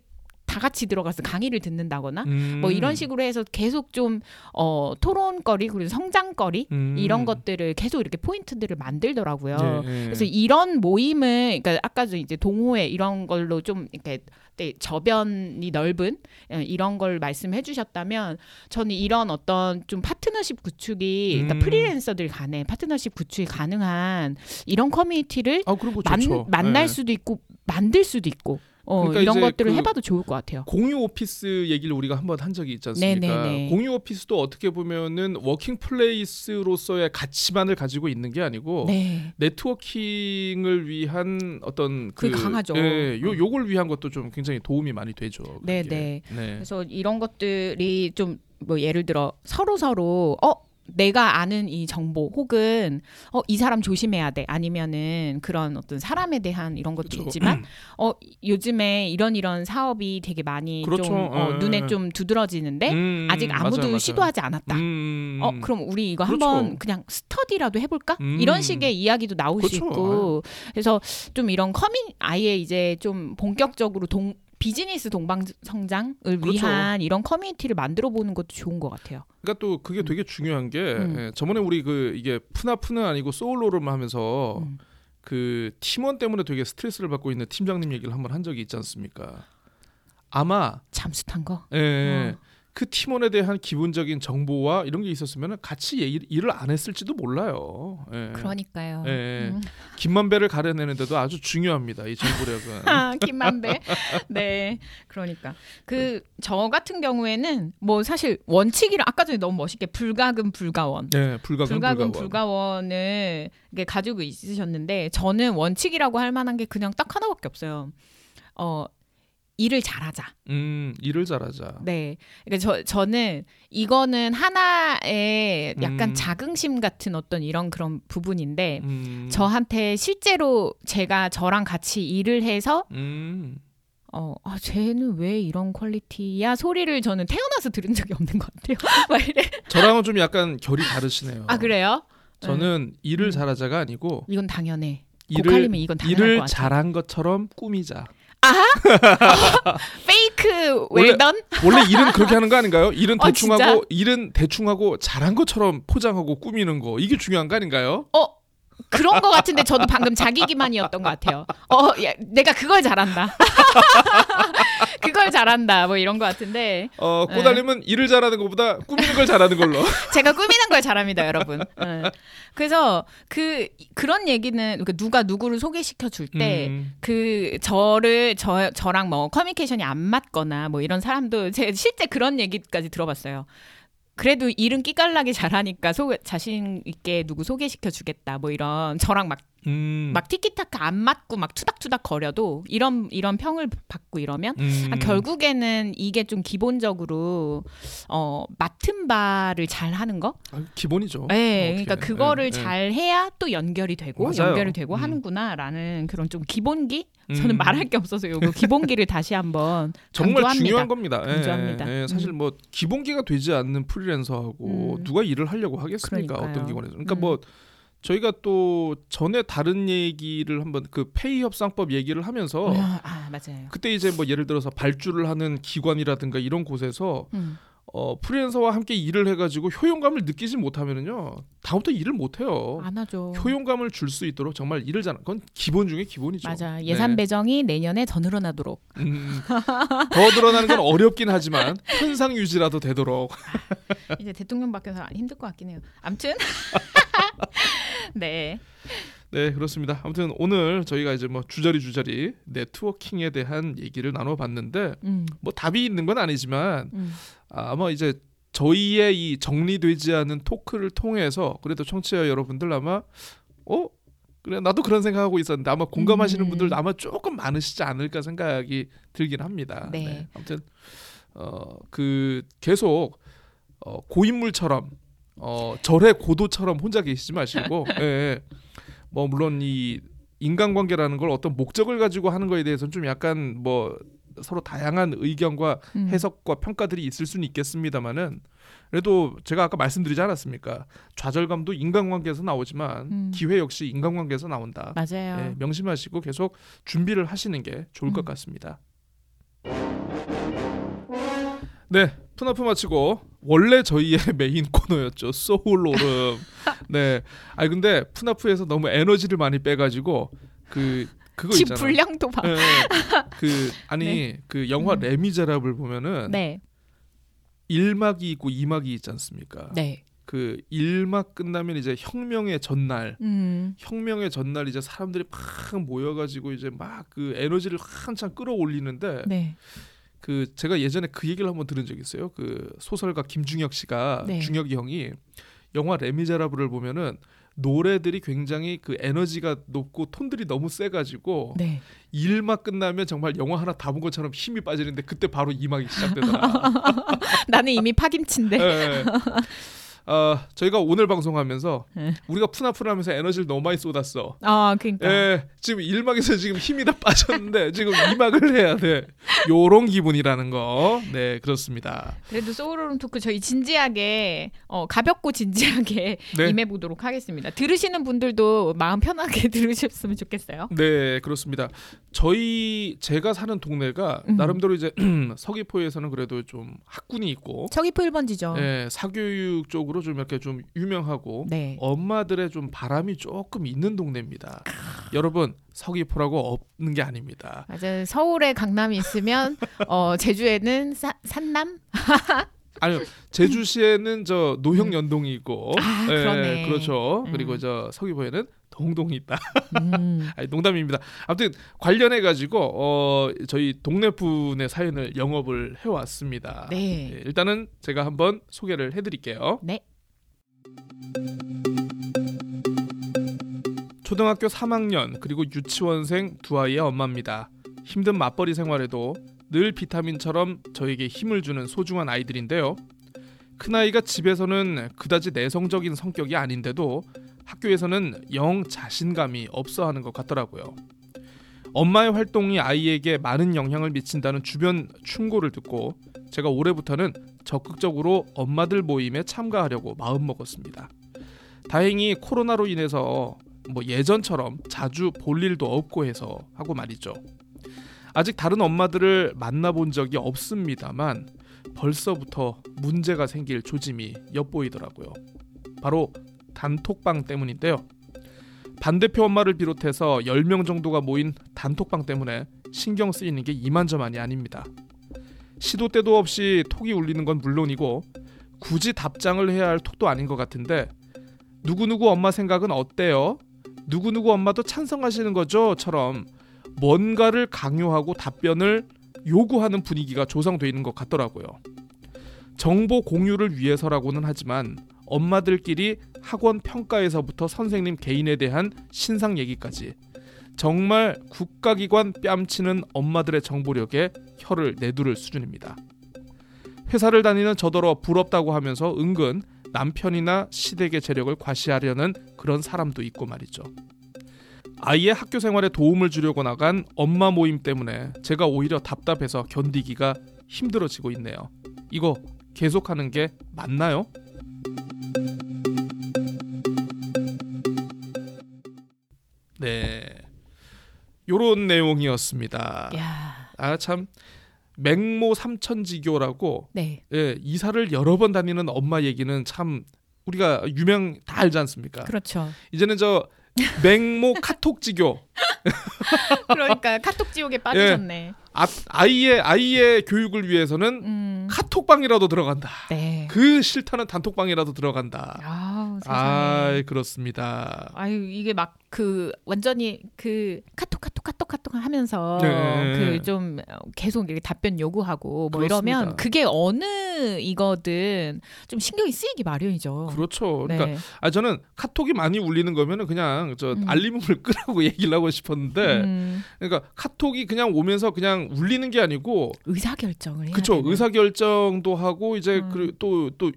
C: 다 같이 들어가서 강의를 듣는다거나
B: 음.
C: 뭐 이런 식으로 해서 계속 좀 어 토론거리 그리고 성장거리
B: 음.
C: 이런 것들을 계속 이렇게 포인트들을 만들더라고요.
B: 예, 예.
C: 그래서 이런 모임을 그러니까 아까 도 이제 동호회 이런 걸로 좀 이렇게 네, 저변이 넓은 예, 이런 걸 말씀해 주셨다면 저는 이런 어떤 좀 파트너십 구축이 그러니까
B: 음.
C: 프리랜서들 간에 파트너십 구축이 가능한 이런 커뮤니티를
B: 아
C: 만. 만날
B: 예.
C: 수도 있고 만들 수도 있고 어,
B: 그러니까
C: 이런 것들을
B: 그
C: 해봐도 좋을 것 같아요.
B: 공유 오피스 얘기를 우리가 한번 한 적이 있지 않습니까?
C: 네네네.
B: 공유 오피스도 어떻게 보면은 working place로서의 가치만을 가지고 있는 게 아니고
C: 네.
B: 네트워킹을 위한 어떤 그
C: 강하죠.
B: 예, 요 요걸 위한 것도 좀 굉장히 도움이 많이 되죠.
C: 네네.
B: 네.
C: 그래서 이런 것들이 좀 뭐 예를 들어 서로 서로 어 내가 아는 이 정보 혹은 어 이 사람 조심해야 돼 아니면은 그런 어떤 사람에 대한 이런 것도
B: 그쵸.
C: 있지만 어 요즘에 이런 이런 사업이 되게 많이
B: 그렇죠.
C: 좀 어,
B: 예,
C: 눈에
B: 예.
C: 좀 두드러지는데
B: 음,
C: 아직 아무도
B: 맞아요, 맞아요.
C: 시도하지 않았다.
B: 음,
C: 어 그럼 우리 이거
B: 그렇죠.
C: 한번 그냥 스터디라도 해볼까?
B: 음.
C: 이런 식의 이야기도 나올 수
B: 그렇죠.
C: 있고 그래서 좀 이런 커미 아예 이제 좀 본격적으로 동 비즈니스 동방 성장을
B: 그렇죠.
C: 위한 이런 커뮤니티를 만들어 보는 것도 좋은 것 같아요.
B: 그러니까 또 그게 되게 중요한 게
C: 음.
B: 예, 저번에 우리 그 이게 푸나푸는 아니고 소울로름 하면서
C: 음.
B: 그 팀원 때문에 되게 스트레스를 받고 있는 팀장님 얘기를 한번 한 적이 있지 않습니까? 아마
C: 잠수 탄 거.
B: 예,
C: 어.
B: 그 팀원에 대한 기본적인 정보와 이런 게 있었으면 같이 일- 일을 안 했을지도 몰라요. 예.
C: 그러니까요.
B: 예.
C: 음.
B: 김만배를 가려내는데도 아주 중요합니다. 이 정보력은. [laughs]
C: 아, 김만배. 네. 그러니까 그 저 같은 경우에는 뭐 사실 원칙이랑 아까 전에 너무 멋있게 불가금 불가원.
B: 네, 불가금
C: 불가금
B: 불가원.
C: 불가원을 이게 가지고 있으셨는데 저는 원칙이라고 할 만한 게 그냥 딱 하나밖에 없어요. 어 일을 잘하자.
B: 음, 일을 잘하자.
C: 네. 그러니까 저 저는 이거는 하나의 약간
B: 음.
C: 자긍심 같은 어떤 이런 그런 부분인데
B: 음,
C: 저한테 실제로 제가 저랑 같이 일을 해서
B: 음,
C: 어, 아, 쟤는 왜 이런 퀄리티야? 소리를 저는 태어나서 들은 적이 없는 것 같아요. [laughs]
B: 저랑은 좀 약간 결이 다르시네요.
C: 아, 그래요?
B: 저는 일을
C: 음.
B: 잘하자가 아니고
C: 이건 당연해.
B: 일을 일을. 잘한 것처럼 꾸미자. [laughs]
C: 페이크
B: 원래-
C: 웰던?
B: 원래 일은 그렇게 하는 거 아닌가요? 일은
C: 어,
B: 대충
C: 진짜?
B: 하고 일은 대충 하고 잘한 것처럼 포장하고 꾸미는 거 이게 중요한 거 아닌가요?
C: 어, 그런 것 같은데 저도 방금 자기 기만이었던 것 같아요. 어, 야, 내가 그걸 잘한다. [laughs] 그걸 잘한다. 뭐 이런 것 같은데
B: 어,
C: 네.
B: 꼬달림은 일을 잘하는 것보다 꾸미는 걸 잘하는 걸로. [laughs]
C: 제가 꾸미는 걸 잘합니다, 여러분. 예. 그래서 그 그런 얘기는 그러니까 누가 누구를 소개시켜 줄때
B: 음,
C: 그 저를 저 저랑 뭐 커뮤니케이션이 안 맞거나 뭐 이런 사람도 제가 실제 그런 얘기까지 들어봤어요. 그래도 일은 끼깔나게 잘하니까 소, 자신 있게 누구 소개시켜 주겠다 뭐 이런 저랑 막 막
B: 음,
C: 티키타카 안 맞고 막 투닥투닥 거려도 이런 이런 평을 받고 이러면
B: 음.
C: 아, 결국에는 이게 좀 기본적으로 어 맡은 바를 잘 하는 거
B: 아, 기본이죠.
C: 네,
B: 어떻게.
C: 그러니까 그거를
B: 예, 예.
C: 잘 해야 또 연결이 되고
B: 맞아요.
C: 연결이 되고
B: 음.
C: 하는구나라는 그런 좀 기본기. 저는
B: 음.
C: 말할 게 없어서 요거 기본기를 다시 한번 [laughs]
B: 정말
C: 강조합니다.
B: 중요한 겁니다. 예,
C: 강조합니다.
B: 예, 사실
C: 음.
B: 뭐 기본기가 되지 않는 프리랜서하고
C: 음.
B: 누가 일을 하려고 하겠습니까?
C: 그러니까요.
B: 어떤 기관에서. 그러니까
C: 음.
B: 뭐 저희가 또 전에 다른 얘기를 한번 그 페이 협상법 얘기를 하면서
C: 아, 아, 맞아요.
B: 그때 이제 뭐 예를 들어서 발주를 하는 기관이라든가 이런 곳에서
C: 음.
B: 어 프리랜서와 함께 일을 해가지고 효용감을 느끼지 못하면은요 다음부터 일을 못해요.
C: 안 하죠.
B: 효용감을 줄 수 있도록 정말 일을 잘하는 건 기본 중에 기본이죠.
C: 맞아. 예산
B: 네.
C: 배정이 내년에 더 늘어나도록.
B: 음, 더 늘어나는 건 어렵긴 하지만 현상 유지라도 되도록
C: 이제 대통령 바뀌어서 힘들 것 같긴 해요. 아무튼 [laughs] [laughs] 네.
B: 네 그렇습니다. 아무튼 오늘 저희가 이제 뭐 주저리 주저리 네트워킹에 대한 얘기를 나눠봤는데
C: 음.
B: 뭐 답이 있는 건 아니지만
C: 음.
B: 아, 아마 이제 저희의 이 정리되지 않은 토크를 통해서 그래도 청취자 여러분들 아마 어 그래 나도 그런 생각하고 있었는데 아마 공감하시는
C: 음.
B: 분들 아마 조금 많으시지 않을까 생각이 들긴 합니다.
C: 네.
B: 아무튼 어그 계속 어, 고인물처럼 어, 절의 고도처럼 혼자 계시지 마시고 [laughs] 예, 예. 뭐 물론 이 인간관계라는 걸 어떤 목적을 가지고 하는 거에 대해서는 좀 약간 뭐 서로 다양한 의견과
C: 음.
B: 해석과 평가들이 있을 수는 있겠습니다만은 그래도 제가 아까 말씀드리지 않았습니까? 좌절감도 인간관계에서 나오지만
C: 음.
B: 기회 역시 인간관계에서 나온다.
C: 맞아요.
B: 예, 명심하시고 계속 준비를 하시는 게 좋을 것
C: 음.
B: 같습니다. 네, 푸나프 마치고 원래 저희의 [laughs] 메인 코너였죠. 소울 오름. 네. 아니 근데 푸나프에서 너무 에너지를 많이 빼가지고 그 그거
C: 집
B: 있잖아요.
C: 분량도 봐.
B: 예, 그 [laughs] 아니
C: 네.
B: 그 영화
C: 음.
B: 레미제라블 보면은
C: 네.
B: 1막이 있고 2막이 있지 않습니까?
C: 네.
B: 그 1막 끝나면 이제 혁명의 전날
C: 음.
B: 혁명의 전날 이제 사람들이 막 모여가지고 이제 막 그 에너지를 한창 끌어올리는데
C: 네.
B: 그 제가 예전에 그 얘기를 한번 들은 적 있어요. 그 소설가 김중혁 씨가
C: 네.
B: 중혁이 형이 영화 레미제라블을 보면은 노래들이 굉장히 그 에너지가 높고 톤들이 너무 세가지고
C: 네.
B: 일막 끝나면 정말 영화 하나 다 본 것처럼 힘이 빠지는데 그때 바로 이막이 시작되더라. [laughs]
C: 나는 이미 파김치인데.
B: 예, 예. 아 저희가 오늘 방송하면서
C: 네.
B: 우리가 푸나푸나하면서 에너지를 너무 많이 쏟았어.
C: 아, 그러니까.
B: 예, 지금 1막에서 지금 힘이 다 빠졌는데 지금 2막을 해야 돼. 요런 기분이라는 거. 네, 그렇습니다.
C: 그래도 소울룸 토크 저희 진지하게 어, 가볍고 진지하게
B: 네.
C: 임해 보도록 하겠습니다. 들으시는 분들도 마음 편하게 [laughs] 들으셨으면 좋겠어요.
B: 네, 그렇습니다. 저희 제가 사는 동네가
C: 음.
B: 나름대로 이제 [clears throat] 서귀포에서는 그래도 좀 학군이 있고
C: 서귀포 1번지죠.
B: 예, 사교육 쪽으로 좀 이렇게 좀 유명하고
C: 네.
B: 엄마들의 좀 바람이 조금 있는 동네입니다. 여러분 서귀포라고 없는 게 아닙니다.
C: 맞아요. 서울에 강남이 있으면 어, 제주에는 사, 산남? [laughs]
B: 아니요 제주시에는 저 노형 연동이 있고,
C: 아,
B: 예. 그렇죠.
C: 음.
B: 그리고 저 서귀포에는 동동이 있다.
C: 음. [laughs]
B: 아니, 농담입니다. 아무튼 관련해 가지고 어, 저희 동네 분의 사연을 영업을 해왔습니다.
C: 네.
B: 예, 일단은 제가 한번 소개를 해드릴게요.
C: 네.
B: 초등학교 3학년 그리고 유치원생 두 아이의 엄마입니다. 힘든 맞벌이 생활에도 늘 비타민처럼 저에게 힘을 주는 소중한 아이들인데요. 큰 아이가 집에서는 그다지 내성적인 성격이 아닌데도 학교에서는 영 자신감이 없어 하는 것 같더라고요. 엄마의 활동이 아이에게 많은 영향을 미친다는 주변 충고를 듣고 제가 올해부터는 적극적으로 엄마들 모임에 참가하려고 마음먹었습니다. 다행히 코로나로 인해서 뭐 예전처럼 자주 볼 일도 없고 해서 하고 말이죠. 아직 다른 엄마들을 만나본 적이 없습니다만 벌써부터 문제가 생길 조짐이 엿보이더라고요. 바로 단톡방 때문인데요. 반대표 엄마를 비롯해서 10명 정도가 모인 단톡방 때문에 신경 쓰이는 게 이만저만이 아닙니다. 시도 때도 없이 톡이 울리는 건 물론이고 굳이 답장을 해야 할 톡도 아닌 것 같은데 누구누구 엄마 생각은 어때요? 누구누구 엄마도 찬성하시는 거죠?처럼 뭔가를 강요하고 답변을 요구하는 분위기가 조성되어 있는 것 같더라고요. 정보 공유를 위해서라고는 하지만 엄마들끼리 학원 평가에서부터 선생님 개인에 대한 신상 얘기까지 정말 국가기관 뺨치는 엄마들의 정보력에 혀를 내두를 수준입니다. 회사를 다니는 저더러 부럽다고 하면서 은근 남편이나 시댁의 재력을 과시하려는 그런 사람도 있고 말이죠. 아이의 학교 생활에 도움을 주려고 나간 엄마 모임 때문에 제가 오히려 답답해서 견디기가 힘들어지고 있네요. 이거 계속하는 게 맞나요? 네. 요런 내용이었습니다.
C: 야.
B: 아 참 맹모 삼천지교라고
C: 네.
B: 예, 이사를 여러 번 다니는 엄마 얘기는 참 우리가 유명 다 알지 않습니까?
C: 그렇죠.
B: 이제는 저 맹모 카톡 지교 [laughs]
C: 그러니까 카톡 지옥에 빠지셨네.
B: 아, 아이의 아이의 교육을 위해서는
C: 음.
B: 카톡방이라도 들어간다.
C: 네.
B: 그 싫다는 단톡방이라도 들어간다.
C: 아우, 세상에.
B: 아, 그렇습니다.
C: 아유 이게 막 그 완전히 그 카톡 카톡 카톡 카톡 하면서
B: 네.
C: 그좀 계속 이렇게 답변 요구하고 뭐
B: 그렇습니다.
C: 이러면 그게 어느 이거든 좀 신경이 쓰이기 마련이죠.
B: 그렇죠. 그러니까
C: 네.
B: 아 저는 카톡이 많이 울리는 거면은 그냥 저
C: 음.
B: 알림음을 [laughs] 끄라고 얘기를 하고 싶었는데
C: 음,
B: 그러니까 카톡이 그냥 오면서 그냥 울리는 게 아니고
C: 의사 결정을 해야 되는.
B: 의사 결정도 하고 이제
C: 음.
B: 그 또또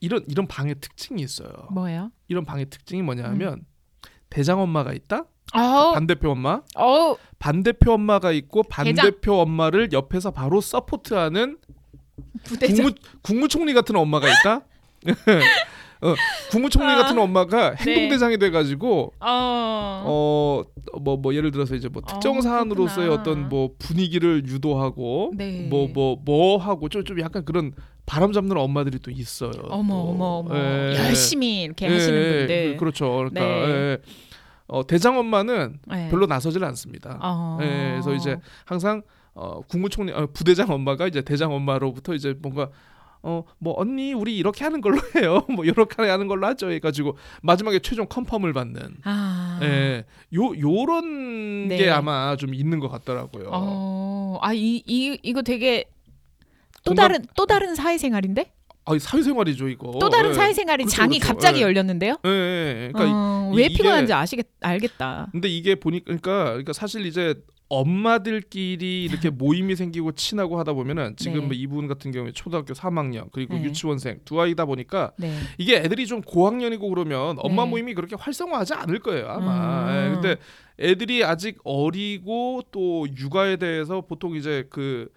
B: 이런 이런 방의 특징이 있어요.
C: 뭐예요?
B: 이런 방의 특징이 뭐냐면 대장 엄마가 있다.
C: 아우
B: 반대표 엄마.
C: 어우
B: 반대표 엄마가 있고
C: 대장.
B: 반대표 엄마를 옆에서 바로 서포트하는 국무 국무총리 같은 엄마가 있다. [laughs] 어, 국무총리
C: 아.
B: 같은 엄마가
C: 네.
B: 행동대장이 돼가지고
C: 어.
B: 어뭐 뭐 예를 들어서 이제 뭐 특정
C: 어,
B: 사안으로서의. 어떤 뭐 분위기를 유도하고
C: 네.
B: 뭐뭐뭐 하고 좀 좀 약간 그런 바람 잡는 엄마들이 또 있어요.
C: 어머
B: 또.
C: 어머 어머
B: 예.
C: 열심히 이렇게
B: 예,
C: 하시는
B: 예,
C: 분들
B: 그- 그렇죠. 그러니까
C: 네.
B: 예. 어, 대장 엄마는
C: 네.
B: 별로 나서질 않습니다.
C: 어.
B: 예, 그래서 이제 항상 어, 국무총리 어, 부대장 엄마가 이제 대장 엄마로부터 이제 뭔가 어 뭐 언니 우리 이렇게 하는 걸로 [laughs] 해요. 뭐 이렇게 하는 걸로 하죠. 해가지고 마지막에 최종 컨펌을 받는.
C: 아.
B: 예, 요 요런
C: 네.
B: 게 아마 좀 있는 것 같더라고요.
C: 어. 아, 이, 이 이거 되게 또 다른 또 다른 사회생활인데?
B: 아, 사회생활이죠 이거.
C: 또 다른
B: 예.
C: 사회생활이
B: 그렇죠,
C: 장이
B: 그렇죠.
C: 갑자기
B: 예.
C: 열렸는데요?
B: 예, 예. 그러니까
C: 어,
B: 이-
C: 왜 피곤한지 아시겠 알겠다.
B: 근데 이게 보니까 그러니까, 그러니까 사실 이제 엄마들끼리 이렇게 [laughs] 모임이 생기고 친하고 하다 보면은 지금
C: 네.
B: 뭐 이분 같은 경우에 초등학교 3학년 그리고
C: 네.
B: 유치원생 두 아이다 보니까
C: 네.
B: 이게 애들이 좀 고학년이고 그러면 엄마
C: 네.
B: 모임이 그렇게 활성화하지 않을 거예요 아마.
C: 음.
B: 예, 근데 애들이 아직 어리고 또 육아에 대해서 보통 이제 그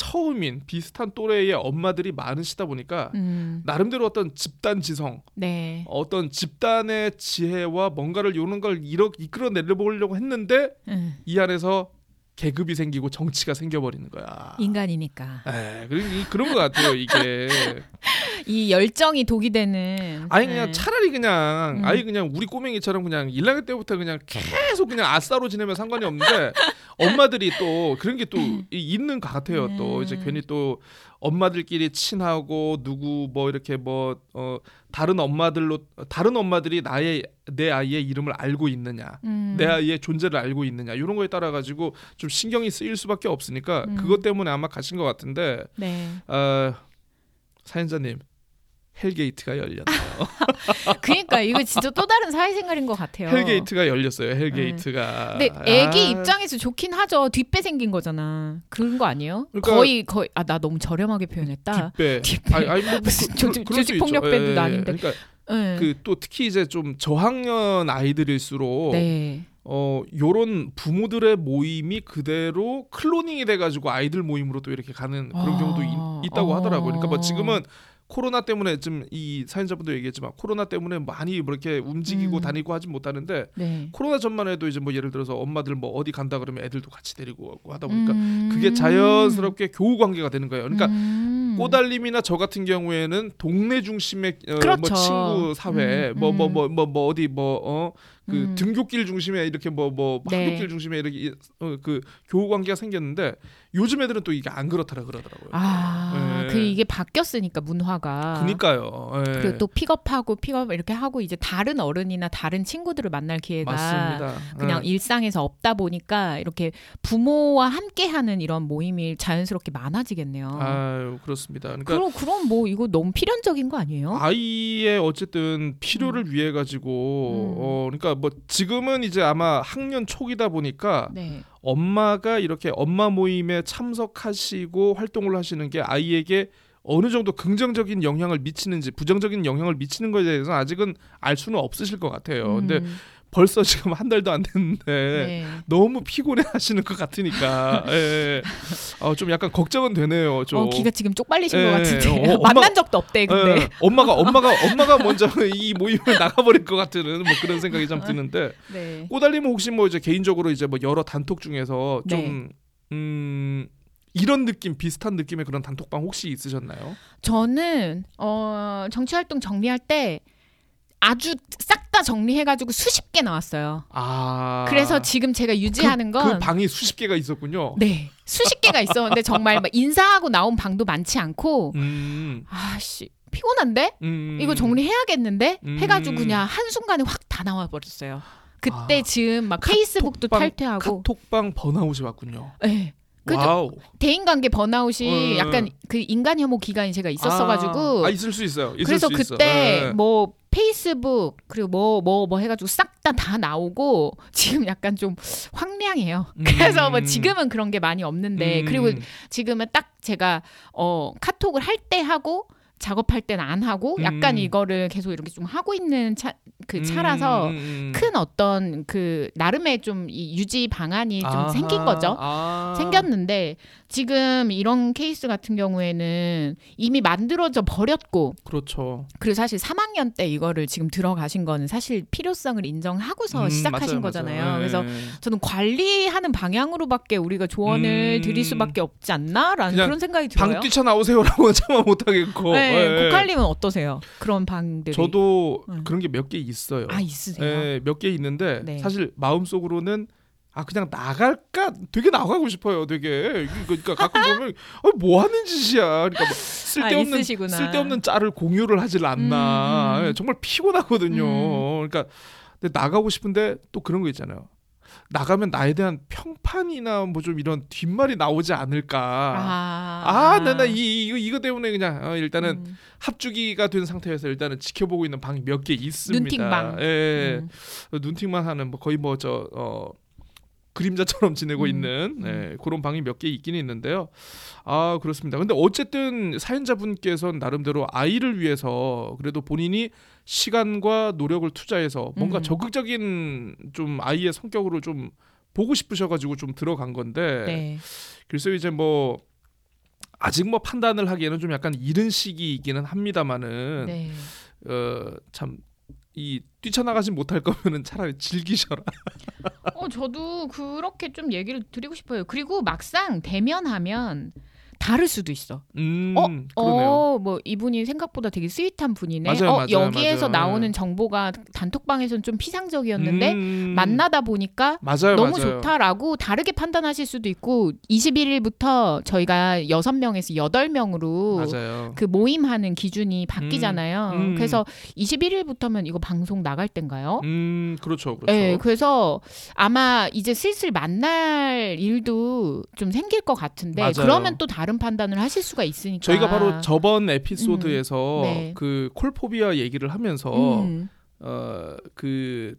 B: 처음인 비슷한 또래의 엄마들이 많으시다 보니까
C: 음.
B: 나름대로 어떤 집단 지성,
C: 네.
B: 어떤 집단의 지혜와 뭔가를 요런 걸 이끌어 내려보려고 했는데
C: 음.
B: 이 안에서 계급이 생기고 정치가 생겨버리는 거야.
C: 인간이니까
B: 에, 이- 그런 것 같아요 이게. [laughs]
C: 이 열정이 독이 되는.
B: 아니 그냥
C: 네.
B: 차라리 그냥
C: 음.
B: 아예 그냥 우리 꼬맹이처럼 그냥 1학년 때부터 그냥 계속 그냥 아싸로 지내면 상관이 없는데 엄마들이 또 그런 게 또 [laughs] 있는 것 같아요. 또 이제
C: 음.
B: 괜히 또 엄마들끼리 친하고 누구 뭐 이렇게 뭐 어 다른 엄마들로 다른 엄마들이 나의 내 아이의 이름을 알고 있느냐.
C: 음.
B: 내 아이의 존재를 알고 있느냐 이런 거에 따라 가지고 좀 신경이 쓰일 수밖에 없으니까
C: 음.
B: 그것 때문에 아마 가신 것 같은데
C: 네.
B: 어, 사연자님 hell gate가 열렸네요. [laughs]
C: 그러니까 이거 진짜 또 다른 사회생활인 것 같아요.
B: 헬게이트가 열렸어요. hell gate가.
C: 근데 애기
B: 아,
C: 입장에서 좋긴 하죠. 뒷배 생긴 거잖아. 그런 거 아니에요?
B: 그러니까-
C: 거의 거의 아 나 너무 저렴하게 표현했다.
B: 뒷배. [laughs]
C: 뒷배.
B: 아니, 아니 뭐, 뭐
C: 무슨
B: 그-
C: 조직- 조직
B: 있죠.
C: 폭력배도
B: 예,
C: 아닌데.
B: 그러니까
C: 네.
B: 그 또 특히 이제 좀 저학년 아이들일수록
C: 네.
B: 어 요런 부모들의 모임이 그대로 cloning이 돼가지고 아이들 모임으로 또 이렇게 가는 그런
C: 아.
B: 경우도 있, 있다고 하더라고요. 그러니까 뭐
C: 어.
B: 지금은 코로나 때문에 좀 이 사연자분도 얘기했지만 코로나 때문에 많이 뭐 이렇게 움직이고
C: 음.
B: 다니고 하진 못하는데
C: 네.
B: 코로나 전만 해도 이제 뭐 예를 들어서 엄마들 뭐 어디 간다 그러면 애들도 같이 데리고 가고 하다 보니까
C: 음.
B: 그게 자연스럽게 교우 관계가 되는 거예요. 그러니까
C: 음.
B: 꼬달림이나 저 같은 경우에는 동네 중심의 어, 뭐
C: 그렇죠.
B: 친구 사회
C: 음,
B: 뭐뭐
C: 음.
B: 뭐뭐 뭐 어디 뭐어 그
C: 음.
B: 등교길 중심에 이렇게 뭐뭐
C: 네.
B: 학교길 중심에 이렇게 어, 그 교우 관계가 생겼는데 요즘 애들은 또 이게 안 그렇더라 그러더라고요.
C: 아,
B: 예.
C: 그 이게 바뀌었으니까 문화가.
B: 그니까요. 예.
C: 그리고 또 픽업하고 픽업 이렇게 하고 이제 다른 어른이나 다른 친구들을 만날 기회가
B: 맞습니다.
C: 그냥
B: 예.
C: 일상에서 없다 보니까 이렇게 부모와 함께하는 이런 모임이 자연스럽게 많아지겠네요.
B: 아유 그렇습니다. 그러니까
C: 그럼 그럼 뭐 이거 너무 필연적인 거 아니에요?
B: 아이의 어쨌든 필요를 위해 가지고
C: 음.
B: 어 그러니까 뭐 지금은 이제 아마 학년 초기다 보니까
C: 네.
B: 엄마가 이렇게 엄마 모임에 참석하시고 활동을 하시는 게 아이에게 어느 정도 긍정적인 영향을 미치는지 부정적인 영향을 미치는 것에 대해서는 아직은 알 수는 없으실 것 같아요. 근데
C: 음,
B: 벌써 지금 한 달도 안 됐는데
C: 네.
B: 너무 피곤해 하시는 것 같으니까 [laughs] 예. 어, 좀 약간 걱정은 되네요. 좀.
C: 어, 기가 지금 쪽팔리신
B: 예,
C: 것 같은데
B: 어, [laughs]
C: 만난
B: 엄마가-
C: 적도 없대 근데
B: 예, 엄마가 엄마가 엄마가 먼저 이 모임을 [laughs] 나가버릴 것 같은 뭐 그런 생각이 좀 드는데
C: 네.
B: 꼬달님은 혹시 뭐 이제 개인적으로 이제 뭐 여러 단톡 중에서
C: 네.
B: 좀 음, 이런 느낌 비슷한 느낌의 그런 단톡방 혹시 있으셨나요?
C: 저는 어, 정치 활동 정리할 때 아주 싹 다 정리해가지고 수십 개 나왔어요.
B: 아
C: 그래서 지금 제가 유지하는
B: 그,
C: 건
B: 그 방이 수십 개가 있었군요.
C: 네 수십 개가 있었는데 정말 막 인사하고 나온 방도 많지 않고
B: 음,
C: 아씨 피곤한데
B: 음,
C: 이거 정리해야겠는데
B: 음.
C: 해가지고 그냥 한 순간에 확 다 나와 버렸어요. 그때
B: 아,
C: 지금 막 페이스북도
B: 카톡방,
C: 탈퇴하고,
B: 카톡방 번아웃이 왔군요.
C: 네. 그죠? 대인관계 번아웃이
B: 어.
C: 약간 그 인간 혐오 기간이 제가 있었어가지고
B: 아, 아, 있을 수 있어요. 있을
C: 그래서
B: 수 있어.
C: 그때
B: 예.
C: 뭐 페이스북 그리고 뭐뭐 뭐 해가지고 싹 다 다 나오고 지금 약간 좀 황량해요. 그래서 뭐
B: 음.
C: 지금은 그런 게 많이 없는데
B: 음.
C: 그리고 지금은 딱 제가 어 카톡을 할 때 하고 작업할 때는 안 하고 약간
B: 음.
C: 이거를 계속 이렇게 좀 하고 있는 차 그 차라서
B: 음, 음, 음.
C: 큰 어떤 그 나름의 좀 이 유지 방안이 좀
B: 아하,
C: 생긴 거죠.
B: 아.
C: 생겼는데 지금 이런 케이스 같은 경우에는 이미 만들어져 버렸고
B: 그렇죠.
C: 그리고 사실 3학년 때 이거를 지금 들어가신 거는 사실 필요성을 인정하고서
B: 음,
C: 시작하신
B: 맞아요,
C: 거잖아요.
B: 맞아요.
C: 그래서
B: 예.
C: 저는 관리하는 방향으로밖에 우리가 조언을
B: 음.
C: 드릴 수밖에 없지 않나라는 그런 생각이 들어요.
B: 방 뛰쳐 나오세요라고 [laughs] 참아 못 하겠고.
C: 네,
B: 예.
C: 고칼님은 어떠세요? 그런 방들이
B: 저도
C: 음.
B: 그런 게 몇 개 있어요.
C: 아 있으세요?
B: 예, 몇개 있는데
C: 네.
B: 사실 마음속으로는 아 그냥 나갈까 되게 나가고 싶어요. 되게 그러니까 가끔 [laughs] 보면 아, 뭐 하는 짓이야. 그러니까 뭐 쓸데없는
C: 아.
B: 쓸데없는 짤을 공유를 하질 않나.
C: 음, 음.
B: 예, 정말 피곤하거든요.
C: 음.
B: 그러니까 근데 나가고 싶은데 또 그런 거 있잖아요. 나가면 나에 대한 평판이나 뭐 좀 이런 뒷말이 나오지 않을까.
C: 아,
B: 아, 나나 이 이거 이거 때문에 그냥 어, 일단은
C: 음.
B: 합주기가 된 상태에서 일단은 지켜보고 있는 방이 몇개 있습니다.
C: 눈팅방.
B: 예.
C: 음.
B: 눈팅만 하는 뭐 거의 뭐저 어. 그림자처럼 지내고
C: 음,
B: 있는
C: 음.
B: 네, 그런 방이 몇 개 있긴 있는데요. 아 그렇습니다. 근데 어쨌든 사연자분께서는 나름대로 아이를 위해서 그래도 본인이 시간과 노력을 투자해서 뭔가
C: 음.
B: 적극적인 좀 아이의 성격으로 좀 보고 싶으셔가지고 좀 들어간 건데
C: 네.
B: 글쎄요 이제 뭐 아직 뭐 판단을 하기에는 좀 약간 이른 시기이기는 합니다만은
C: 네.
B: 어참 이 뛰쳐나가지 못할 거면은 차라리 즐기셔라.
C: 어 저도 그렇게 좀 얘기를 드리고 싶어요. 그리고 막상 대면하면 다를 수도 있어.
B: 음
C: 어,
B: 그러네요.
C: 어, 뭐 이분이 생각보다 되게 스윗한 분이네.
B: 맞아요,
C: 어,
B: 맞아요,
C: 여기에서
B: 맞아요.
C: 나오는 정보가 단톡방에서는 좀 피상적이었는데
B: 음,
C: 만나다 보니까 너무. 좋다라고 다르게 판단하실 수도 있고 21일부터 저희가 6명에서 8명으로
B: 맞아요.
C: 그 모임하는 기준이 바뀌잖아요.
B: 음, 음.
C: 그래서 21일부터면 이거 방송 나갈 땐가요?
B: 음 그렇죠, 그렇죠.
C: 네, 그래서 아마 이제 슬슬 만날 일도 좀 생길 것 같은데. 그러면 또 다른 판단을 하실 수가 있으니까
B: 저희가 바로 저번 에피소드에서
C: 음, 네.
B: 그 콜포비아 얘기를 하면서
C: 음,
B: 어그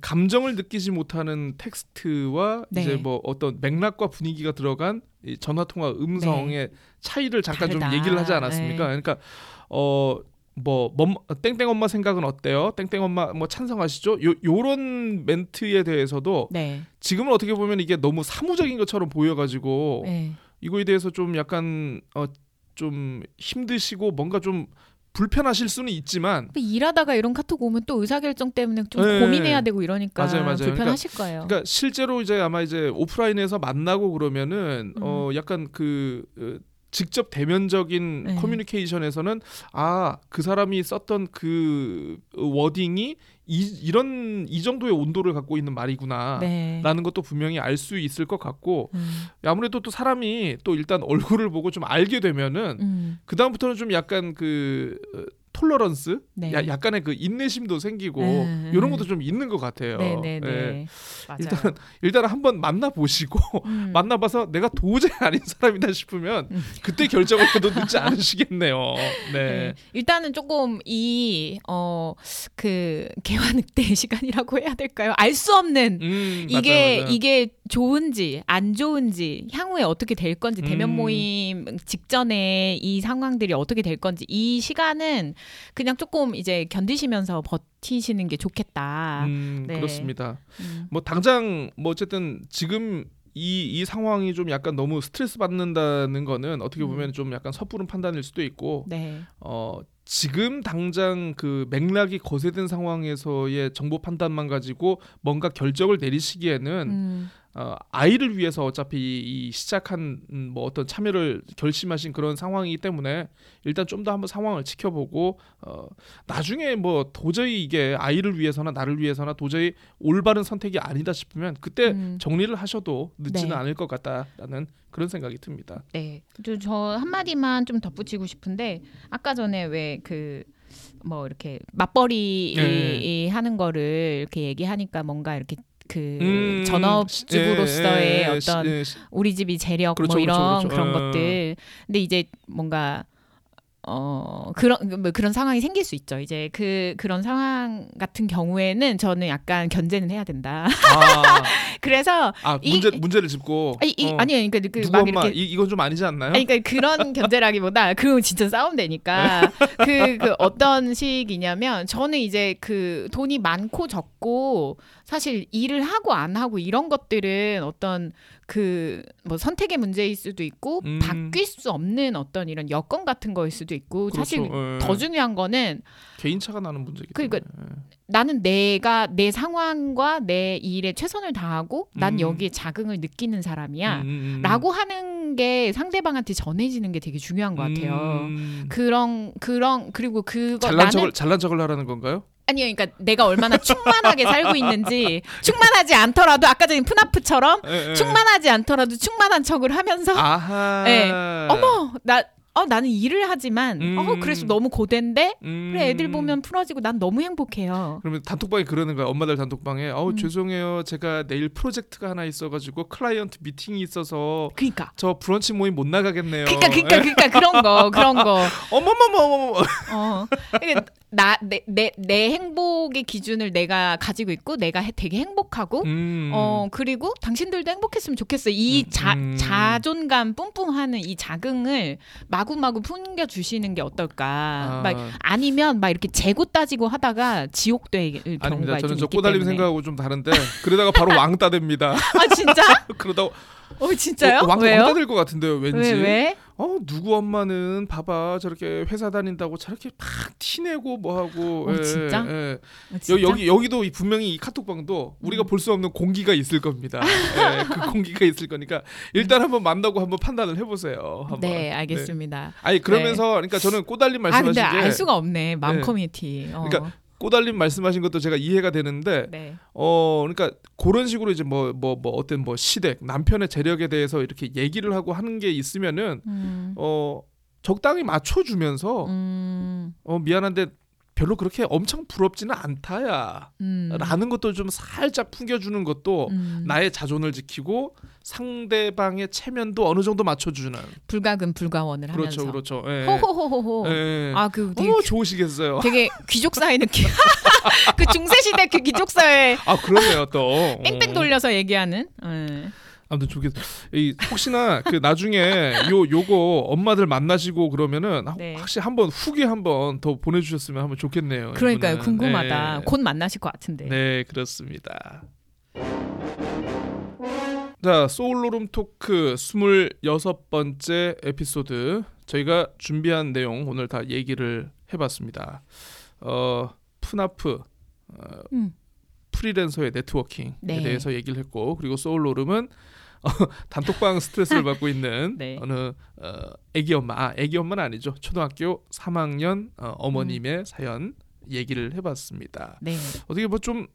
B: 감정을 느끼지 못하는 텍스트와
C: 네.
B: 이제 뭐 어떤 맥락과 분위기가 들어간 이 전화 통화 음성의 차이를 잠깐 좀
C: 네. 다르다.
B: 얘기를 하지 않았습니까?
C: 네.
B: 그러니까 어. 뭐 멈, 땡땡 엄마 생각은 어때요? 땡땡 엄마 뭐 찬성하시죠? 요 요런 멘트에 대해서도
C: 네,
B: 지금은 어떻게 보면 이게 너무 사무적인 것처럼 보여 가지고
C: 네.
B: 이거에 대해서 좀 약간 어 좀 힘드시고 뭔가 좀 불편하실 수는 있지만
C: 일하다가 이런 카톡 오면 또 의사결정 때문에 좀
B: 네.
C: 고민해야 되고 이러니까
B: 맞아요, 맞아요.
C: 불편하실 거예요.
B: 그러니까 실제로 이제 아마 이제 오프라인에서 만나고 그러면은
C: 음.
B: 어 약간 그 어, 직접 대면적인
C: 네.
B: 커뮤니케이션에서는 아 그 사람이 썼던 그 워딩이 이, 이런 이 정도의 온도를 갖고 있는 말이구나.
C: 네.
B: 라는 것도 분명히 알 수 있을 것 같고
C: 음,
B: 아무래도 또 사람이 또 일단 얼굴을 보고 좀 알게 되면은
C: 음,
B: 그 다음부터는 좀 약간 그 어, 톨러런스,
C: 네.
B: 야, 약간의 그 인내심도 생기고
C: 음,
B: 이런
C: 음.
B: 것도 좀 있는 것 같아요.
C: 네, 네, 네.
B: 예. 일단 일단은 한번 만나 보시고
C: 음. [laughs]
B: 만나봐서 내가 도저히 아닌 사람이다 싶으면
C: 음.
B: 그때 결정을 해도 늦지 않으시겠네요. 네.
C: 네. 일단은 조금 이 어 그 개화늑대 [laughs] 시간이라고 해야 될까요? 알 수 없는
B: 음,
C: 이게
B: 맞아요, 맞아요.
C: 이게 좋은지 안 좋은지 향후에 어떻게 될 건지 대면
B: 음.
C: 모임 직전에 이 상황들이 어떻게 될 건지 이 시간은 그냥 조금 이제 견디시면서 버티시는 게 좋겠다.
B: 음,
C: 네.
B: 그렇습니다.
C: 음.
B: 뭐 당장 뭐 어쨌든 지금 이, 이 상황이 좀 약간 너무 스트레스 받는다는 거는 어떻게
C: 음.
B: 보면 좀 약간 섣부른 판단일 수도 있고
C: 네.
B: 어 지금 당장 그 맥락이 거세된 상황에서의 정보 판단만 가지고 뭔가 결정을 내리시기에는
C: 음.
B: 어, 아이를 위해서 어차피 이 시작한 음, 뭐 어떤 참여를 결심하신 그런 상황이기 때문에 일단 좀 더 한번 상황을 지켜보고 어, 나중에 뭐 도저히 이게 아이를 위해서나 나를 위해서나 도저히 올바른 선택이 아니다 싶으면 그때
C: 음.
B: 정리를 하셔도 늦지는
C: 네.
B: 않을 것 같다라는 그런 생각이 듭니다.
C: 네. 저, 저 한마디만 좀 덧붙이고 싶은데 아까 전에 왜그 뭐 이렇게 맞벌이
B: 네.
C: 이- 하는 거를 이렇게 얘기하니까 뭔가 이렇게 그
B: 음,
C: 전업주부로서의
B: 예, 예,
C: 어떤
B: 시- 예, 시-
C: 우리 집이 재력
B: 그렇죠,
C: 뭐 이런
B: 그렇죠,
C: 그런
B: 그렇죠. 어.
C: 것들. 근데 이제 뭔가 어 그런 뭐 그런 상황이 생길 수 있죠. 이제 그 그런 상황 같은 경우에는 저는 약간 견제는 해야 된다.
B: 아, [laughs]
C: 그래서
B: 아
C: 이-
B: 문제 문제를 짚고
C: 아니, 이,
B: 어,
C: 아니요, 그러니까 그 막 이렇게
B: 이, 이건 좀 아니지 않나요?
C: 아니, 그러니까 그런 [laughs] 견제라기보다 그건 진짜 싸움 되니까 그, 그 어떤 식이냐면 저는 이제 그 돈이 많고 적고 사실 일을 하고 안 하고 이런 것들은 어떤 그 뭐 선택의 문제일 수도 있고
B: 음.
C: 바뀔 수 없는 어떤 이런 여건 같은 거일 수도 있고 사실
B: 그렇죠. 예.
C: 더 중요한 거는
B: 개인차가 나는 문제기
C: 그러니까
B: 때문에.
C: 나는 내가 내 상황과 내 일에 최선을 다하고 난
B: 음.
C: 여기에 자긍을 느끼는 사람이야.
B: 음, 음, 음.
C: 라고 하는 게 상대방한테 전해지는 게 되게 중요한 것 같아요.
B: 음.
C: 그런 그런 그리고 그거
B: 잘난
C: 나는
B: 척을 잘난 척을 하라는 건가요?
C: 아니요, 그러니까 내가 얼마나 충만하게 살고 있는지 [laughs] 충만하지 않더라도 아까 전에 푸나프처럼
B: 예, 예.
C: 충만하지 않더라도 충만한 척을 하면서
B: 아하.
C: 네. 어머 나 어, 나는 일을 하지만
B: 음.
C: 어 그래서 너무 고된데
B: 음.
C: 그래 애들 보면 풀어지고 난 너무 행복해요.
B: 그러면 단톡방에 그러는 거야. 엄마들 단톡방에. 어우
C: 음.
B: 죄송해요. 제가 내일 프로젝트가 하나 있어가지고 클라이언트 미팅이 있어서
C: 그러니까.
B: 저 브런치 모임 못 나가겠네요.
C: 그러니까 그러니까
B: 예?
C: 그러니까 그런 거 그런 거 [laughs]
B: 어머머머머머.
C: 어. 이게 나내내 내 행복의 기준을 내가 가지고 있고 내가 해- 되게 행복하고
B: 음.
C: 어 그리고 당신들도 행복했으면 좋겠어. 이
B: 음,
C: 자,
B: 음.
C: 자존감 뿜뿜하는 이 자긍을 마구마구 풍겨 주시는 게 어떨까?
B: 아.
C: 막 아니면 막 이렇게 재고 따지고 하다가 지옥 될 경우가
B: 아닙니다. 저는 좀저 꼬달림. 생각하고 좀 다른데 그러다가 바로 왕따 됩니다.
C: 아 진짜? [laughs]
B: 그러다가
C: 어 진짜요?
B: 어, 왕,
C: 왜요?
B: 왕따 될것 같은데요, 왠지.
C: 왜 왜?
B: 어 누구 엄마는 봐봐 저렇게 회사 다닌다고 저렇게 막 티내고 뭐하고.
C: 어, 진짜?
B: 예.
C: 어,
B: 여,
C: 진짜?
B: 여 기 여기도 이 분명히 이 카톡방도 우리가
C: 음.
B: 볼수 없는 공기가 있을 겁니다. [laughs] 예, 그 공기가 있을 거니까 일단 한번 만나고 한번 판단을 해보세요. 한번.
C: 네 알겠습니다.
B: 아니 그러면서 그러니까 저는 꼬달림
C: 아
B: 말씀하신
C: 근데 게알 수가 없네 맘
B: 네.
C: 커뮤니티. 어.
B: 그러니까 꼬달림 말씀하신 것도 제가 이해가 되는데
C: 네.
B: 어 그러니까 그런 식으로 이제 뭐뭐 뭐 어떤 뭐 시댁 남편의 재력에 대해서 이렇게 얘기를 하고 하는 게 있으면은
C: 음.
B: 어 적당히 맞춰주면서
C: 음.
B: 어 미안한데 별로 그렇게 엄청 부럽지는 않다야
C: 음.
B: 라는 것도 좀 살짝 풍겨주는 것도
C: 음.
B: 나의 자존을 지키고 상대방의 체면도 어느 정도 맞춰주는
C: 불가근 불가원을
B: 그렇죠
C: 하면서.
B: 그렇죠 예.
C: 호호호호호.
B: 예.
C: 아 그 되게
B: 어 좋으시겠어요
C: 되게 귀족 사회 느낌. 그 중세 시대 그 귀족 사회
B: 아 그러네요 또 [laughs]
C: 뺑뺑
B: 어.
C: 돌려서 얘기하는. 예.
B: 아무튼 좋겠어. 이 혹시나 그 나중에 요 요거 엄마들 만나시고 그러면은
C: 네.
B: 확실히 한번 후기 한번 더 보내주셨으면 한번 좋겠네요.
C: 그러니까요.
B: 이분은.
C: 궁금하다.
B: 네.
C: 곧 만나실 것 같은데.
B: 네 그렇습니다. 자 소울로룸 토크 26번째 에피소드 저희가 준비한 내용 오늘 다 얘기를 해봤습니다. 어 푸나프 어,
C: 음.
B: 프리랜서의 네트워킹에
C: 네.
B: 대해서 얘기를 했고 그리고 소울로름은 어, [laughs] 단톡방 스트레스를 [laughs] 받고 있는
C: 네.
B: 어느 어, 애기 엄마, 아, 애기 엄마는 아니죠. 초등학교 3학년 어, 어머님의
C: 음.
B: 사연 얘기를 해봤습니다.
C: 네.
B: 어떻게 뭐좀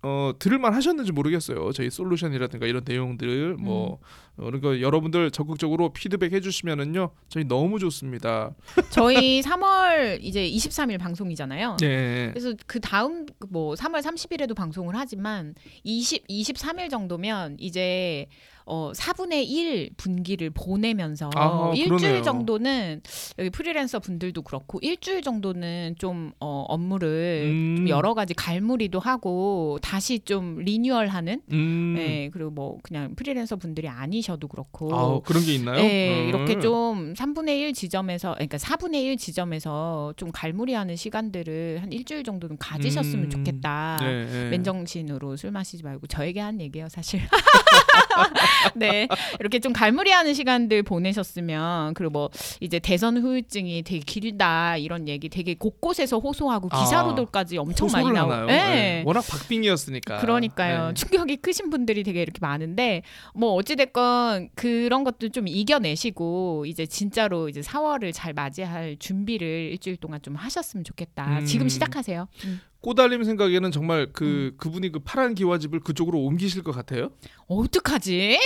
B: 어, 들을만 하셨는지 모르겠어요. 저희 솔루션이라든가 이런 내용들 뭐
C: 음.
B: 어, 그러니까 여러분들 적극적으로 피드백 해주시면은요 저희 너무 좋습니다.
C: 저희 [laughs] 3월 이제 23일 방송이잖아요.
B: 네.
C: 그래서 그 다음 뭐 3월 30일에도 방송을 하지만 20 23일 정도면 이제 어 4분의 1 분기를 보내면서
B: 아,
C: 일주일
B: 그러네요.
C: 정도는 여기 프리랜서 분들도 그렇고 일주일 정도는 좀 어, 업무를
B: 음.
C: 좀 여러 가지 갈무리도 하고 다시 좀 리뉴얼하는
B: 음.
C: 네, 그리고 뭐 그냥 프리랜서 분들이 아니셔도 그렇고
B: 아 그런 게 있나요?
C: 네,
B: 음.
C: 이렇게 좀 3분의 1 지점에서 그러니까 4분의 1 지점에서 좀 갈무리하는 시간들을 한 일주일 정도는 가지셨으면
B: 음.
C: 좋겠다.
B: 네, 네.
C: 맨정신으로 술 마시지 말고 저에게 한 얘기예요, 사실. [laughs] [laughs] 네. 이렇게 좀 갈무리하는 시간들 보내셨으면 그리고 뭐 이제 대선 후유증이 되게 길다 이런 얘기 되게 곳곳에서 호소하고
B: 아,
C: 기사로들까지 엄청 많이 나오고? 네.
B: 네. 워낙 박빙이었으니까.
C: 그러니까요.
B: 네.
C: 충격이 크신 분들이 되게 이렇게 많은데 뭐 어찌 됐건 그런 것도 좀 이겨내시고 이제 진짜로 이제 4월을 잘 맞이할 준비를 일주일 동안 좀 하셨으면 좋겠다.
B: 음.
C: 지금 시작하세요. 음.
B: 꼬달림 생각에는 정말 그 그분이 그 파란 기와집을 그쪽으로 옮기실 것 같아요.
C: 어떡하지?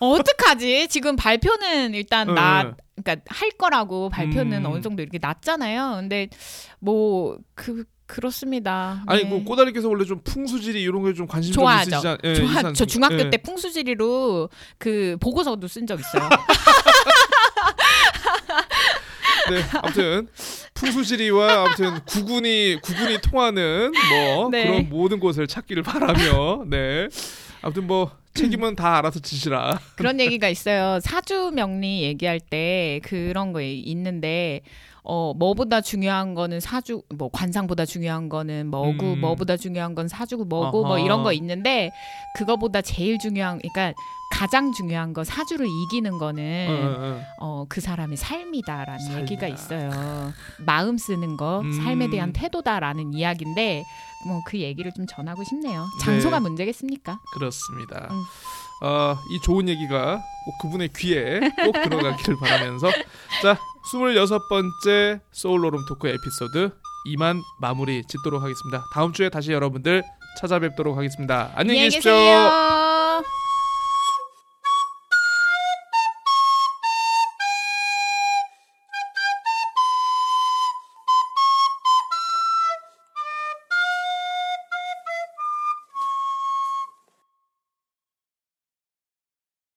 C: 어떡하지? 지금 발표는 일단
B: 네.
C: 나 그러니까 할 거라고 발표는
B: 음.
C: 어느 정도 이렇게 났잖아요. 근데 뭐그 그렇습니다.
B: 아니
C: 네.
B: 그 꼬다리께서 원래 좀 풍수지리 이런 거에 좀 관심
C: 좋아하죠.
B: 좀 있으시지 않- 예,
C: 좋아, 저? 중학교
B: 예.
C: 때 풍수지리로 그 보고서도 쓴 적 있어요. [laughs]
B: 네, 아무튼 풍수지리와 아무튼 구군이 구군이 통하는 뭐
C: 네.
B: 그런 모든 곳을 찾기를 바라며 네. 아무튼 뭐 책임은 다 알아서 지시라.
C: 그런 얘기가 있어요. 사주 명리 얘기할 때 그런 거 있는데 어 뭐보다 중요한 거는 사주 뭐 관상보다 중요한 거는 뭐고
B: 음.
C: 뭐보다 중요한 건 사주고 뭐고 뭐
B: 아하.
C: 이런 거 있는데 그거보다 제일 중요한 그러니까 가장 중요한 거 사주를 이기는 거는
B: 어, 어, 어.
C: 어, 그 사람의 삶이다라는
B: 삶이다.
C: 얘기가 있어요. 마음 쓰는 거,
B: 음.
C: 삶에 대한 태도다라는 이야기인데 뭐 그 얘기를 좀 전하고 싶네요. 장소가
B: 네.
C: 문제겠습니까?
B: 그렇습니다.
C: 음.
B: 어, 이 좋은 얘기가 꼭 그분의 귀에 꼭 들어가기를 바라면서 자 26번째 소울로룸 토크 에피소드 이만 마무리 짓도록 하겠습니다. 다음 주에 다시 여러분들 찾아뵙도록 하겠습니다. 안녕히 계십시오.
C: 계세요.